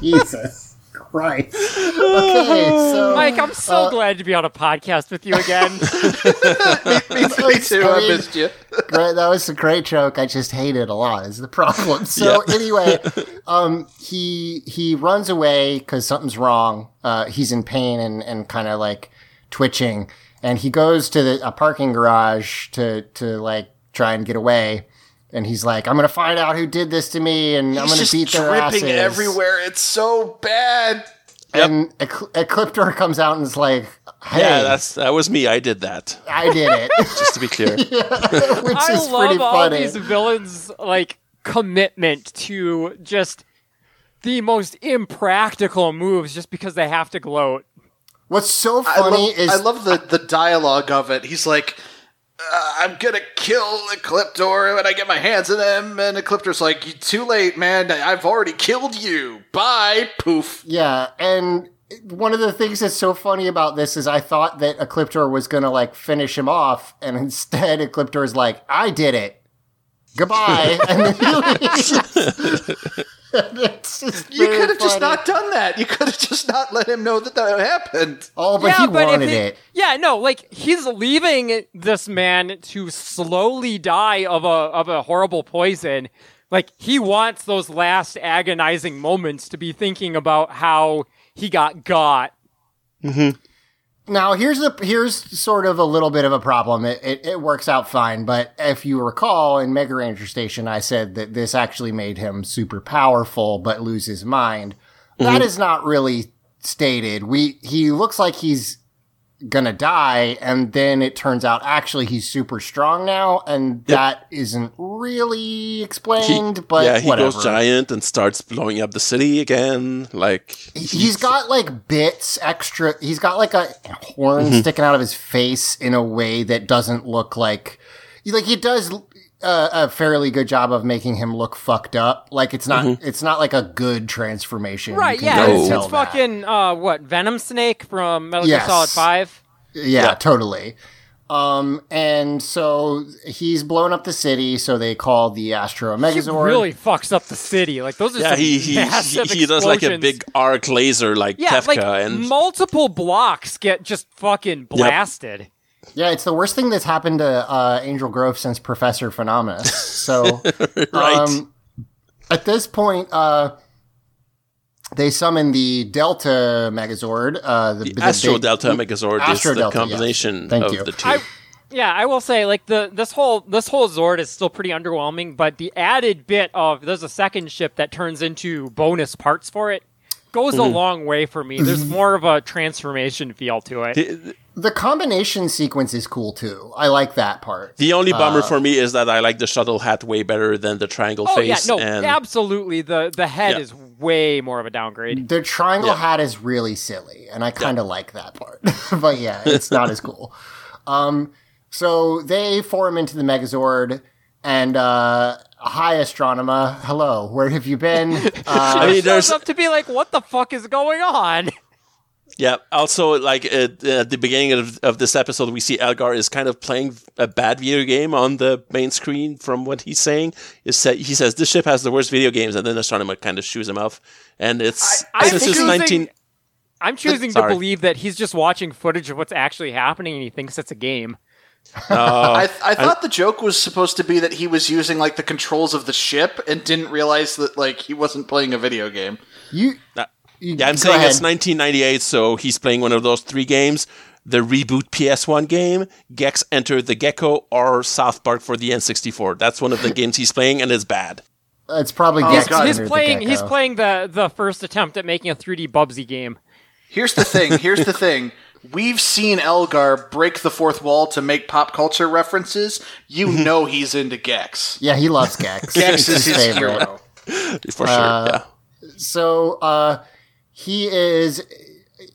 Jesus Christ. Okay, so Mike, I'm so glad to be on a podcast with you again. Me, me too. I I missed you. great, that was a great joke. I just hate it a lot. Is the problem? So anyway, um, he he runs away because something's wrong. Uh, he's in pain and and kind of like twitching, and he goes to the, a parking garage to to like try and get away. And he's like, "I'm gonna find out who did this to me, and I'm gonna just beat their dripping asses." everywhere. It's so bad. And Ecl- Ecliptor comes out and is like, "Hey, Yeah, that's that was me. I did that. I did it," Just to be clear. which I is pretty love all funny. these villains' like commitment to just the most impractical moves just because they have to gloat. What's so I funny love, is I love the, the dialogue of it. He's like, uh, I'm gonna kill Ecliptor when I get my hands on him. And Ecliptor's like, too late, man. I've already killed you. Bye. Poof. Yeah, and one of the things that's so funny about this is I thought that Ecliptor was gonna like finish him off, and instead Ecliptor's like, "I did it, goodbye," and then he leaves. And it's just You could have just not done that. You could have just not let him know that that happened. Oh, but yeah, he but if wanted he- it. Yeah, no, like he's leaving this man to slowly die of a of a horrible poison. Like he wants those last agonizing moments to be thinking about how he got got. Mm-hmm. Now here's the here's sort of a little bit of a problem. It, it it works out fine, but if you recall in Mega Ranger Station, I said that this actually made him super powerful, but lose his mind. That mm-hmm. is not really stated. We he looks like he's gonna die, and then it turns out actually he's super strong now, and that isn't really He- explained. but yeah, he whatever. goes giant and starts blowing up the city again. Like He's got like bits extra. He's got like a horn Mm-hmm. sticking out of his face in a way that doesn't look like like he does uh, a fairly good job of making him look fucked up. Like it's not Mm-hmm. it's not like a good transformation. Right, yeah, kinda it's, it's fucking uh what, Venom Snake from Metal Gear Yes. Solid 5? Yeah, totally. Um, and so he's blown up the city, so they call the Astro Megazord. He Megazord. really fucks up the city. Like those are yeah, some he he, he, he does like a big arc laser like yeah, Kefka like and multiple blocks get just fucking blasted. Yeah, it's the worst thing that's happened to uh, Angel Grove since Professor Phenomenus. So, Right. um, at this point, uh, they summon the Delta Megazord. Uh, the, the Astro big- Delta Megazord Astro is the Delta, yes. combination Thank of you. the two. I, yeah, I will say like the this whole this whole Zord is still pretty underwhelming, but the added bit of there's a second ship that turns into bonus parts for it goes Mm-hmm. a long way for me. There's more of a transformation feel to it. the, The combination sequence is cool too. I like that part. the only bummer Uh, for me is that I like the shuttle hat way better than the triangle oh yeah, face. no, and absolutely. The the head Yeah. is way more of a downgrade. The triangle Yeah. hat is really silly, and I kind of like that part. but yeah, it's not as cool. Um, so they form into the Megazord, and uh, Hi, Astronema Hello. Where have you been? Uh, I mean, Shows there's up to be like, what the fuck is going on? Yeah. Also, like at, at the beginning of, of this episode, we see Elgar is kind of playing a bad video game on the main screen. From what he's saying, is sa- he says this ship has the worst video games, and then Astronema kind of shoos him off. And it's I'm since it's choosing- 19. I'm choosing to believe that he's just watching footage of what's actually happening and he thinks it's a game. Uh, I, I thought the joke was supposed to be that he was using like the controls of the ship and didn't realize that like he wasn't playing a video game. you, Uh, you- yeah, I'm saying ahead. it's 1998, so he's playing one of those three games. The reboot PS1 game, Gex Enter the Gecko, or South Park for the N64. That's one of the games he's playing, and it's bad. It's probably Oh, Gex God. He's Under the playing. He's playing the the first attempt at making a 3D Bubsy game. Here's the thing. Here's the thing. We've seen Elgar break the fourth wall to make pop culture references. You know he's into Gex. Yeah, he loves Gex. Gex is his favorite. hero. For sure, Uh, yeah. So uh, he is.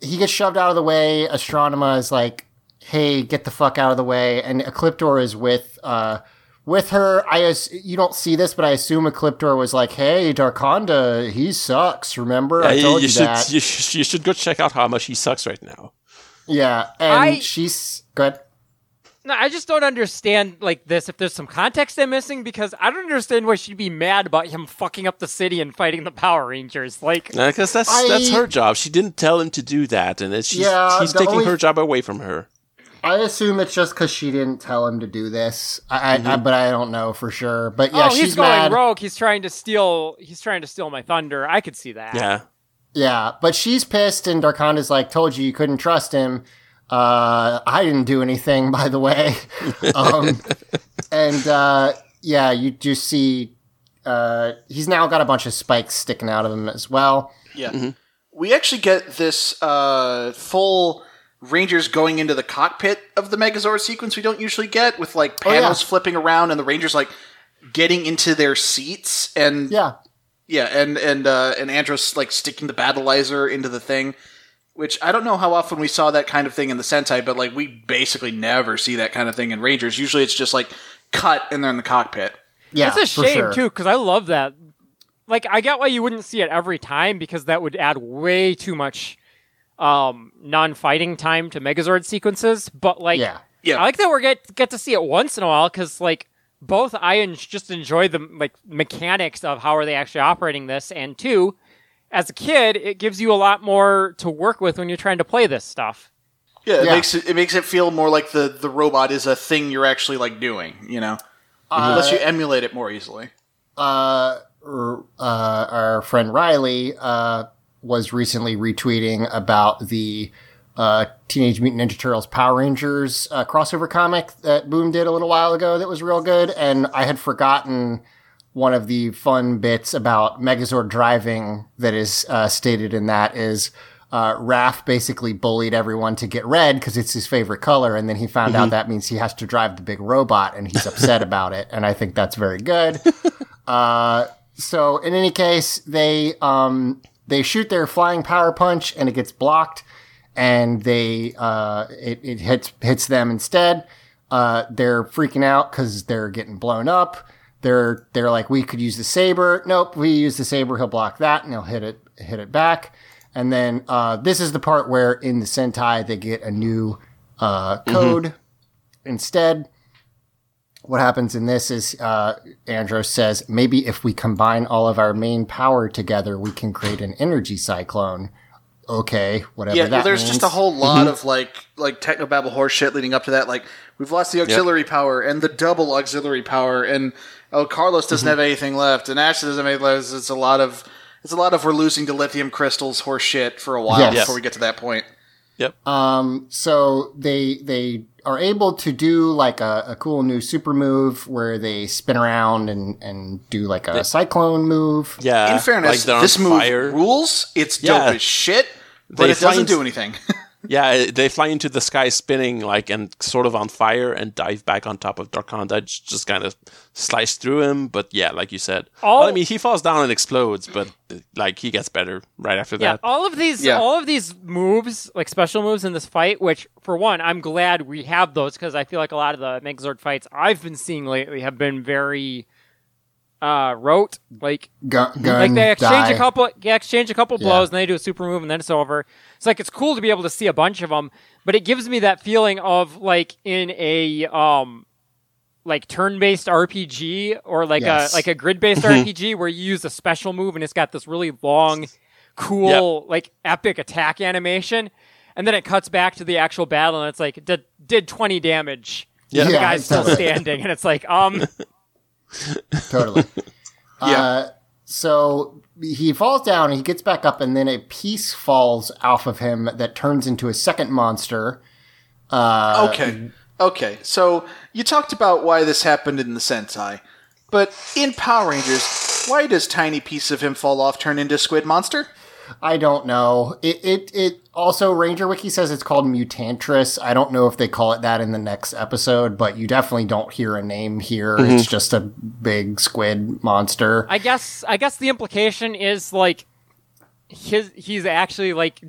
He gets shoved out of the way. Astronema is like, "Hey, get the fuck out of the way!" And Ecliptor is with uh, with her. I as- you don't see this, but I assume Ecliptor was like, "Hey, Darkonda, he sucks. Remember, I told you, you, should that." you, should you should go check out how much he sucks right now. Yeah, and I- she's good. No, I just don't understand like this. If there's some context I'm missing, because I don't understand why she'd be mad about him fucking up the city and fighting the Power Rangers. Like, Because that's I- that's her job. She didn't tell him to do that, and it's, she's, Yeah, she's taking only- her job away from her. I assume it's just because she didn't tell him to do this. I, I, I mm-hmm. but I don't know for sure. But yeah, oh, she's he's going mad. rogue. He's trying to steal. He's trying to steal my thunder. I could see that. Yeah, Yeah, but she's pissed, and Darkonda's like, "Told you you couldn't trust him." Uh, I didn't do anything, by the way. um, and uh, yeah, you just see uh, he's now got a bunch of spikes sticking out of him as well. Yeah. We actually get this uh, full Rangers going into the cockpit of the Megazord sequence we don't usually get with like Oh, yeah. panels flipping around and the Rangers like getting into their seats and Yeah, yeah, and and uh, and Andros like sticking the Battlizer into the thing, which I don't know how often we saw that kind of thing in the Sentai, but like we basically never see that kind of thing in Rangers. Usually it's just like cut and they're in the cockpit. yeah, It's a for shame sure. too, because I love that. Like, I get why you wouldn't see it every time because that would add way too much um, non-fighting time to Megazord sequences. But like, Yeah. Yeah. I like that we get get to see it once in a while because like both I and just enjoy the like mechanics of how are they actually operating this, and two, as a kid, it gives you a lot more to work with when you're trying to play this stuff. Yeah, it Yeah. makes it, it makes it feel more like the the robot is a thing you're actually like doing. You know, unless you emulate it more easily. uh, r- uh, our friend Riley uh, was recently retweeting about the uh, Teenage Mutant Ninja Turtles Power Rangers uh, crossover comic that Boom did a little while ago that was real good, and I had forgotten one of the fun bits about Megazord driving that is uh, stated in that is. Uh, Raph basically bullied everyone to get red because it's his favorite color, and then he found out that means he has to drive the big robot, and he's upset about it. And I think that's very good. Uh, so in any case, they um, they shoot their flying power punch and it gets blocked, and they uh, it, it hits hits them instead. Uh, they're freaking out because they're getting blown up. They're they're like, we could use the saber. Nope, we use the saber. He'll block that, and he'll hit it hit it back. And then uh, this is the part where in the Sentai they get a new uh, code instead what happens in this is uh, Andros says maybe if we combine all of our main power together, we can create an energy cyclone. Okay, whatever Yeah, that there's means. just a whole lot of like like technobabble horse shit leading up to that. Like we've lost the auxiliary power and the double auxiliary power, and oh Carlos doesn't have anything left, and Ash doesn't have anything left. It's a lot of it's a lot of we're losing dilithium crystals horse shit for a while Yes. before we get to that point. Yep. Um, so they they are able to do like a, a cool new super move where they spin around and and do like a cyclone move. yeah. In fairness, like they're this move fire. rules. It's Yeah. dope as shit, but They it doesn't find- do anything. Yeah, they fly into the sky spinning like and sort of on fire and dive back on top of Darkonda. Just, just kind of slice through him. But yeah, like you said, All- well, I mean, he falls down and explodes, but uh, like he gets better right after that. Yeah, that. all of these, Yeah. all of these moves, like special moves in this fight, which for one, I'm glad we have those because I feel like a lot of the Megazord fights I've been seeing lately have been very uh, rote. Like Gun, gun like they exchange die. a couple, yeah, exchange a couple Yeah. blows, and then they do a super move, and then it's over. It's like it's cool to be able to see a bunch of them, but it gives me that feeling of like in a um, like turn-based RPG or like Yes. a like a grid-based RPG where you use a special move and it's got this really long, cool like epic attack animation, and then it cuts back to the actual battle, and it's like did did twenty damage. Yeah. the guy's still standing, and it's like um. totally. Yeah. Uh, so he falls down, he gets back up, and then a piece falls off of him that turns into a second monster. Uh, Okay. Okay. So you talked about why this happened in the Sentai, but in Power Rangers, why does tiny piece of him fall off turn into Squid Monster? I don't know. It, it it also Ranger Wiki says it's called Mutantress. I don't know if they call it that in the next episode, but you definitely don't hear a name here. Mm-hmm. It's just a big squid monster. I guess I guess the implication is like his he's actually like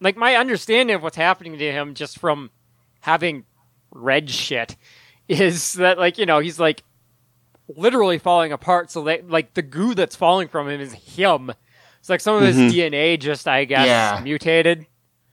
like my understanding of what's happening to him just from having read shit is that like you know he's like literally falling apart so that like the goo that's falling from him is him it's like some of his dna just i guess Yeah. mutated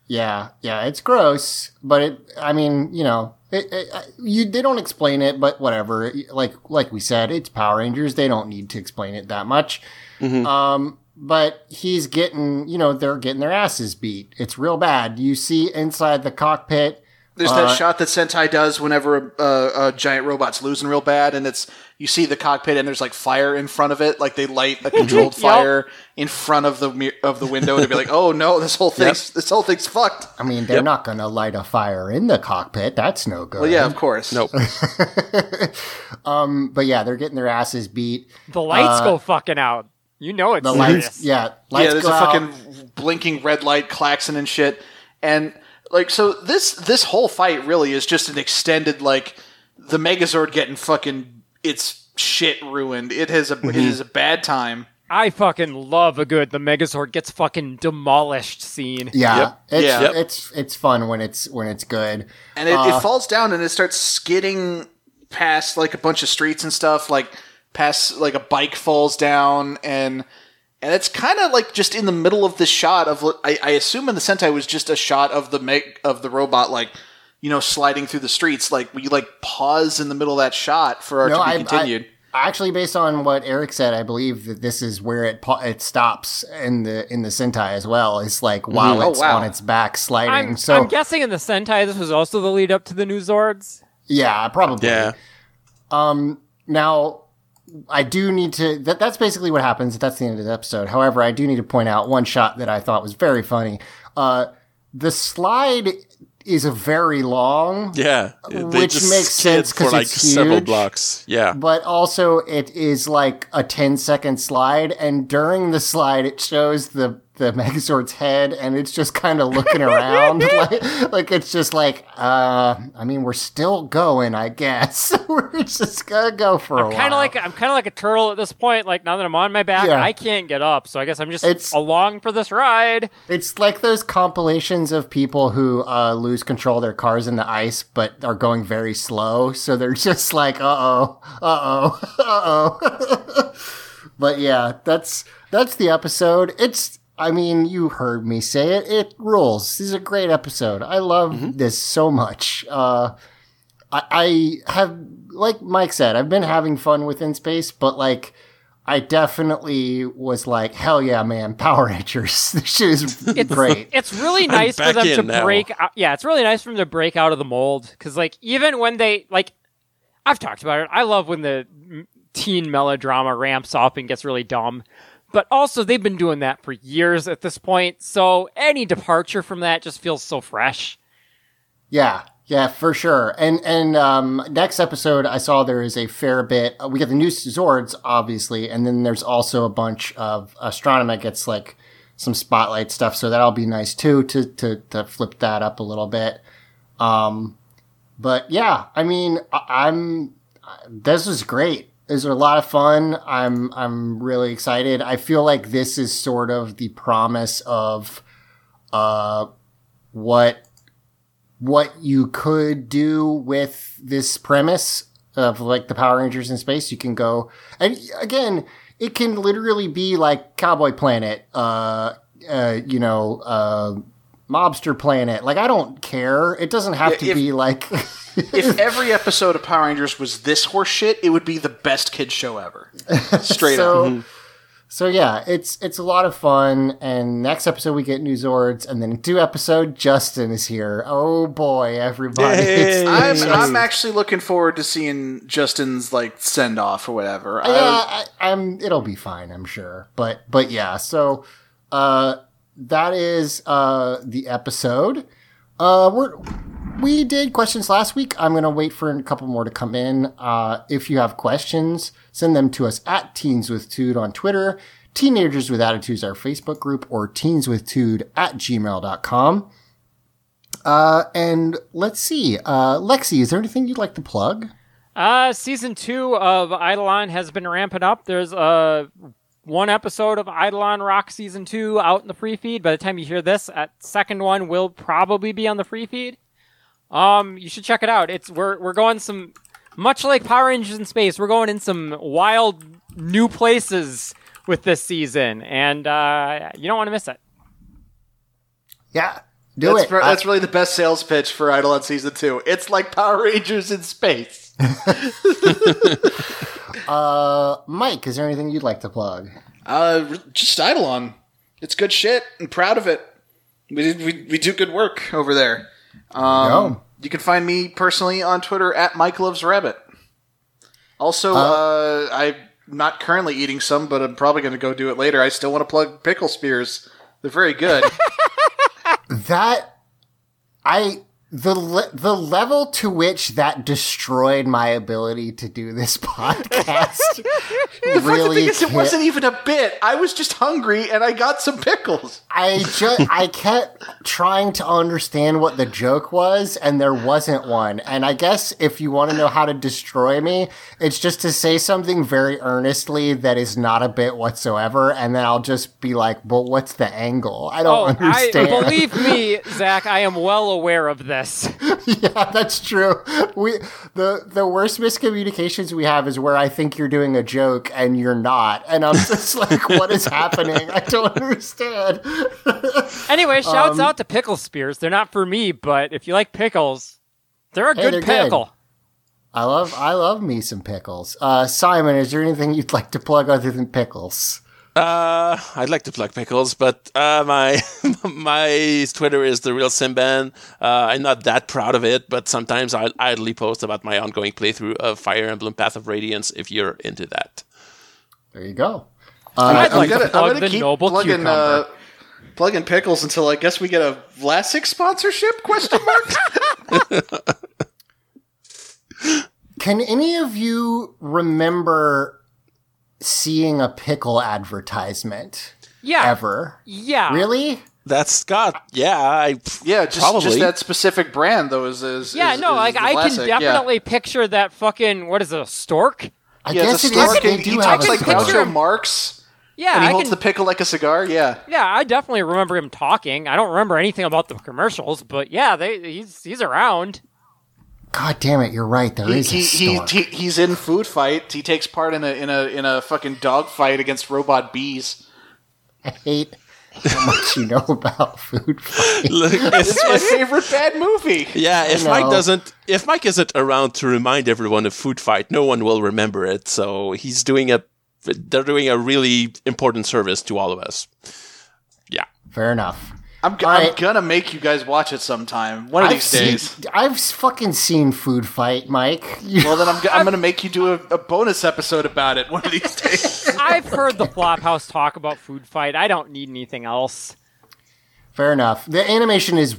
Yeah, yeah, it's gross, but it. I mean, you know, it, it, you they don't explain it, but whatever. Like like we said, it's Power Rangers. They don't need to explain it that much. Um, but he's getting, you know, they're getting their asses beat. It's real bad. You see inside the cockpit. There's Uh, that shot that Sentai does whenever a, a, a giant robot's losing real bad, and it's you see the cockpit and there's like fire in front of it, like they light a controlled Yep. fire in front of the of the window to be like, oh no, this whole thing's this whole thing's fucked. I mean, they're not going to light a fire in the cockpit. That's no good. Well, yeah, of course. Nope. Um, but yeah, they're getting their asses beat. the lights go fucking out you know it's The serious. lights, yeah, lights yeah, there's go a out. fucking blinking red light klaxon and shit. And like so this this whole fight really is just an extended like the Megazord getting fucking its shit ruined. It has a it is a bad time. i fucking love a good the megazord gets fucking demolished scene Yeah, Yep. it's Yeah. Yep. it's it's fun when it's when it's good. And it, Uh, it falls down and it starts skidding past like a bunch of streets and stuff, like past like a bike falls down and and it's kind of like just in the middle of the shot of I, I assume in the Sentai was just a shot of the meg, of the robot like you know sliding through the streets like we like pause in the middle of that shot for our No, to be I, continued. I actually, based on what Eric said, I believe that this is where it pa- it stops in the in the Sentai as well. It's like while Oh, it's wow. on its back sliding. I'm, so I'm guessing in the sentai this was also the lead up to the new zords yeah, probably. Yeah. Um. Now, I do need to. That, that's basically what happens. That's the end of the episode. However, I do need to point out one shot that I thought was very funny. Uh, the slide is a very long, Yeah. Which makes sense because like it's several huge. blocks. Yeah. but also it is like a 10 second slide. And during the slide, it shows the the Megazord's head, and it's just kind of looking around, like, like it's just like, uh, I mean, we're still going, I guess. we're just gonna go for a while. kind of like I'm kind of like a turtle at this point. Like now that I'm on my back, Yeah. I can't get up, so I guess I'm just It's- along for this ride. It's like those compilations of people who uh, lose control of their cars in the ice, but are going very slow. So they're just like, uh oh, uh oh, uh oh. but yeah, that's that's the episode. It's, I mean, you heard me say it. It rules. This is a great episode. I love this so much. Uh, I, I have, like Mike said, I've been having fun within space, but like. I definitely was like, hell yeah, man, Power Rangers. This shit is great. It's really nice for them to now. break. Out, yeah, it's really nice for them to break out of the mold because, like, even when they like, I've talked about it. I love when the teen melodrama ramps up and gets really dumb. But also, they've been doing that for years at this point. So any departure from that just feels so fresh. Yeah, yeah, for sure. And and um, next episode, I saw there is a fair bit. uh, We get the new Zords, obviously, and then there's also a bunch of Astronema gets like some spotlight stuff, so that'll be nice too to to to flip that up a little bit. Um, but yeah, I mean, I, I'm this is great. Is a lot of fun. I'm I'm really excited. I feel like this is sort of the promise of uh what what you could do with this premise of like the Power Rangers in space. You can go, and again, it can literally be like Cowboy Planet, uh, uh, you know, uh, Mobster Planet. Like I don't care. It doesn't have Yeah, to if- be like. if every episode of Power Rangers was this horseshit, it would be the best kid show ever. Straight so, up. So yeah, it's it's a lot of fun. And next episode we get new Zords, and then two episode Justin is here. Oh boy, everybody! It's- I'm, I'm actually looking forward to seeing Justin's like send off or whatever. yeah, I- I, I'm. It'll be fine, I'm sure. But but yeah, so uh, that is uh the episode. Uh, we're we did questions last week. I'm gonna wait for a couple more to come in. Uh, if you have questions, send them to us at Teens with Tude on Twitter. Teenagers with Attitudes, our Facebook group, or Teens with teenswithtude at gmail.com. Uh, and let's see. Uh, Lexi, is there anything you'd like to plug? Uh, season two of Eidolon has been ramping up. There's uh, one episode of Eidolon Rock season two out in the free feed. By the time you hear this, at second one will probably be on the free feed. Um, you should check it out. It's we're we're going some much like Power Rangers in space. We're going in some wild new places with this season, and uh, you don't want to miss it. Yeah, do that's, it. re- I- that's really the best sales pitch for Eidolon season two. It's like Power Rangers in space. Uh, Mike, is there anything you'd like to plug? Uh, just Eidolon. It's good shit. I'm proud of it. We, we, we do good work over there. Um, go. you can find me personally on Twitter at Mike Loves Rabbit. Also, uh, I'm not currently eating some, but I'm probably going to go do it later. I still want to plug pickle spears. They're very good. That I the le- the level to which that destroyed my ability to do this podcast the fucking really thing is, it wasn't even a bit. I was just hungry and I got some pickles. I just I kept trying to understand what the joke was, and there wasn't one. And I guess if you want to know how to destroy me, it's just to say something very earnestly that is not a bit whatsoever, and then I'll just be like, "But what's the angle? I Oh, don't I understand." believe me, Zach. I am well aware of this. yeah, that's true. We the the worst miscommunications we have is where I think you're doing a joke and you're not, and I'm just like, "What is happening? I don't understand." Anyway, shouts Um, out to pickle spears. They're not for me, but if you like pickles, they're a Hey, good they're good. pickle. I love I love me some pickles. Uh, Simon, is there anything you'd like to plug other than pickles? Uh, I'd like to plug pickles, but uh, my my Twitter is the real Simban. Uh, I'm not that proud of it, but sometimes I idly post about my ongoing playthrough of Fire Emblem Path of Radiance. If you're into that, There you go. I'd I'm like gonna, to plug I'm gonna the keep noble plugging, cucumber. uh, plugging pickles until I guess we get a Vlasic sponsorship? Question mark. Can any of you remember seeing a pickle advertisement yeah, ever? yeah. Really? that's Scott. Yeah, I yeah, just, Probably. just that specific brand though is is Yeah, is- no, is like the I can Vlasic, yeah. definitely picture that fucking what is it, a stork? I Yeah, guess the it is. stork They and do he have talks a like picture stork. Groucho. Marx, Yeah, and he I holds can. the pickle like a cigar. Yeah, yeah, I definitely remember him talking. I don't remember anything about the commercials, but yeah, they he's he's around. God damn it! You're right. There he, is a he, he, stork. he he's in food fight. He takes part in a in a in a fucking dog fight against robot bees. I hate how much you know about food fight. look. It's If, my favorite bad movie. yeah, if. Mike doesn't, if Mike isn't around to remind everyone of Food Fight, no one will remember it. So he's doing a, they're doing a really important service to all of us. Yeah. Fair enough. I'm, g All am right. gonna make you guys watch it sometime. One of I've these seen, days. I've fucking seen Food Fight, Mike. Well, then I'm, g- I'm gonna make you do a, a bonus episode about it one of these days. I've heard the Flophouse talk about food fight. I don't need anything else. Fair enough. The animation is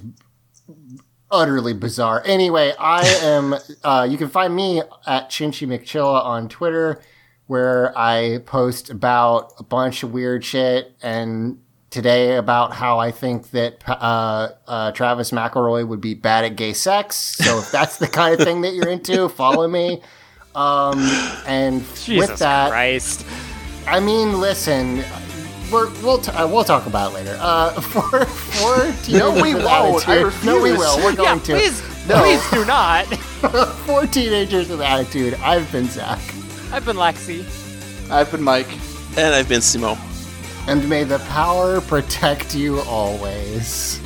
utterly bizarre. Anyway, I am. Uh, you can find me at Chinchy McChilla on Twitter, where I post about a bunch of weird shit, and today about how I think that uh, uh, Travis McElroy would be bad at gay sex. So if that's the kind of thing that you're into, follow me. Um, and Jesus with that, Christ. I mean, listen, we're, we'll t- uh, we'll talk about it later. Uh, for for No, we Teenagers with won't. I Attitude- No, we will. We're Yeah, going to. please No. Please do not. For teenagers with attitude, I've been Zach. I've been Lexi. I've been Mike. And I've been Simo. And may the power protect you always.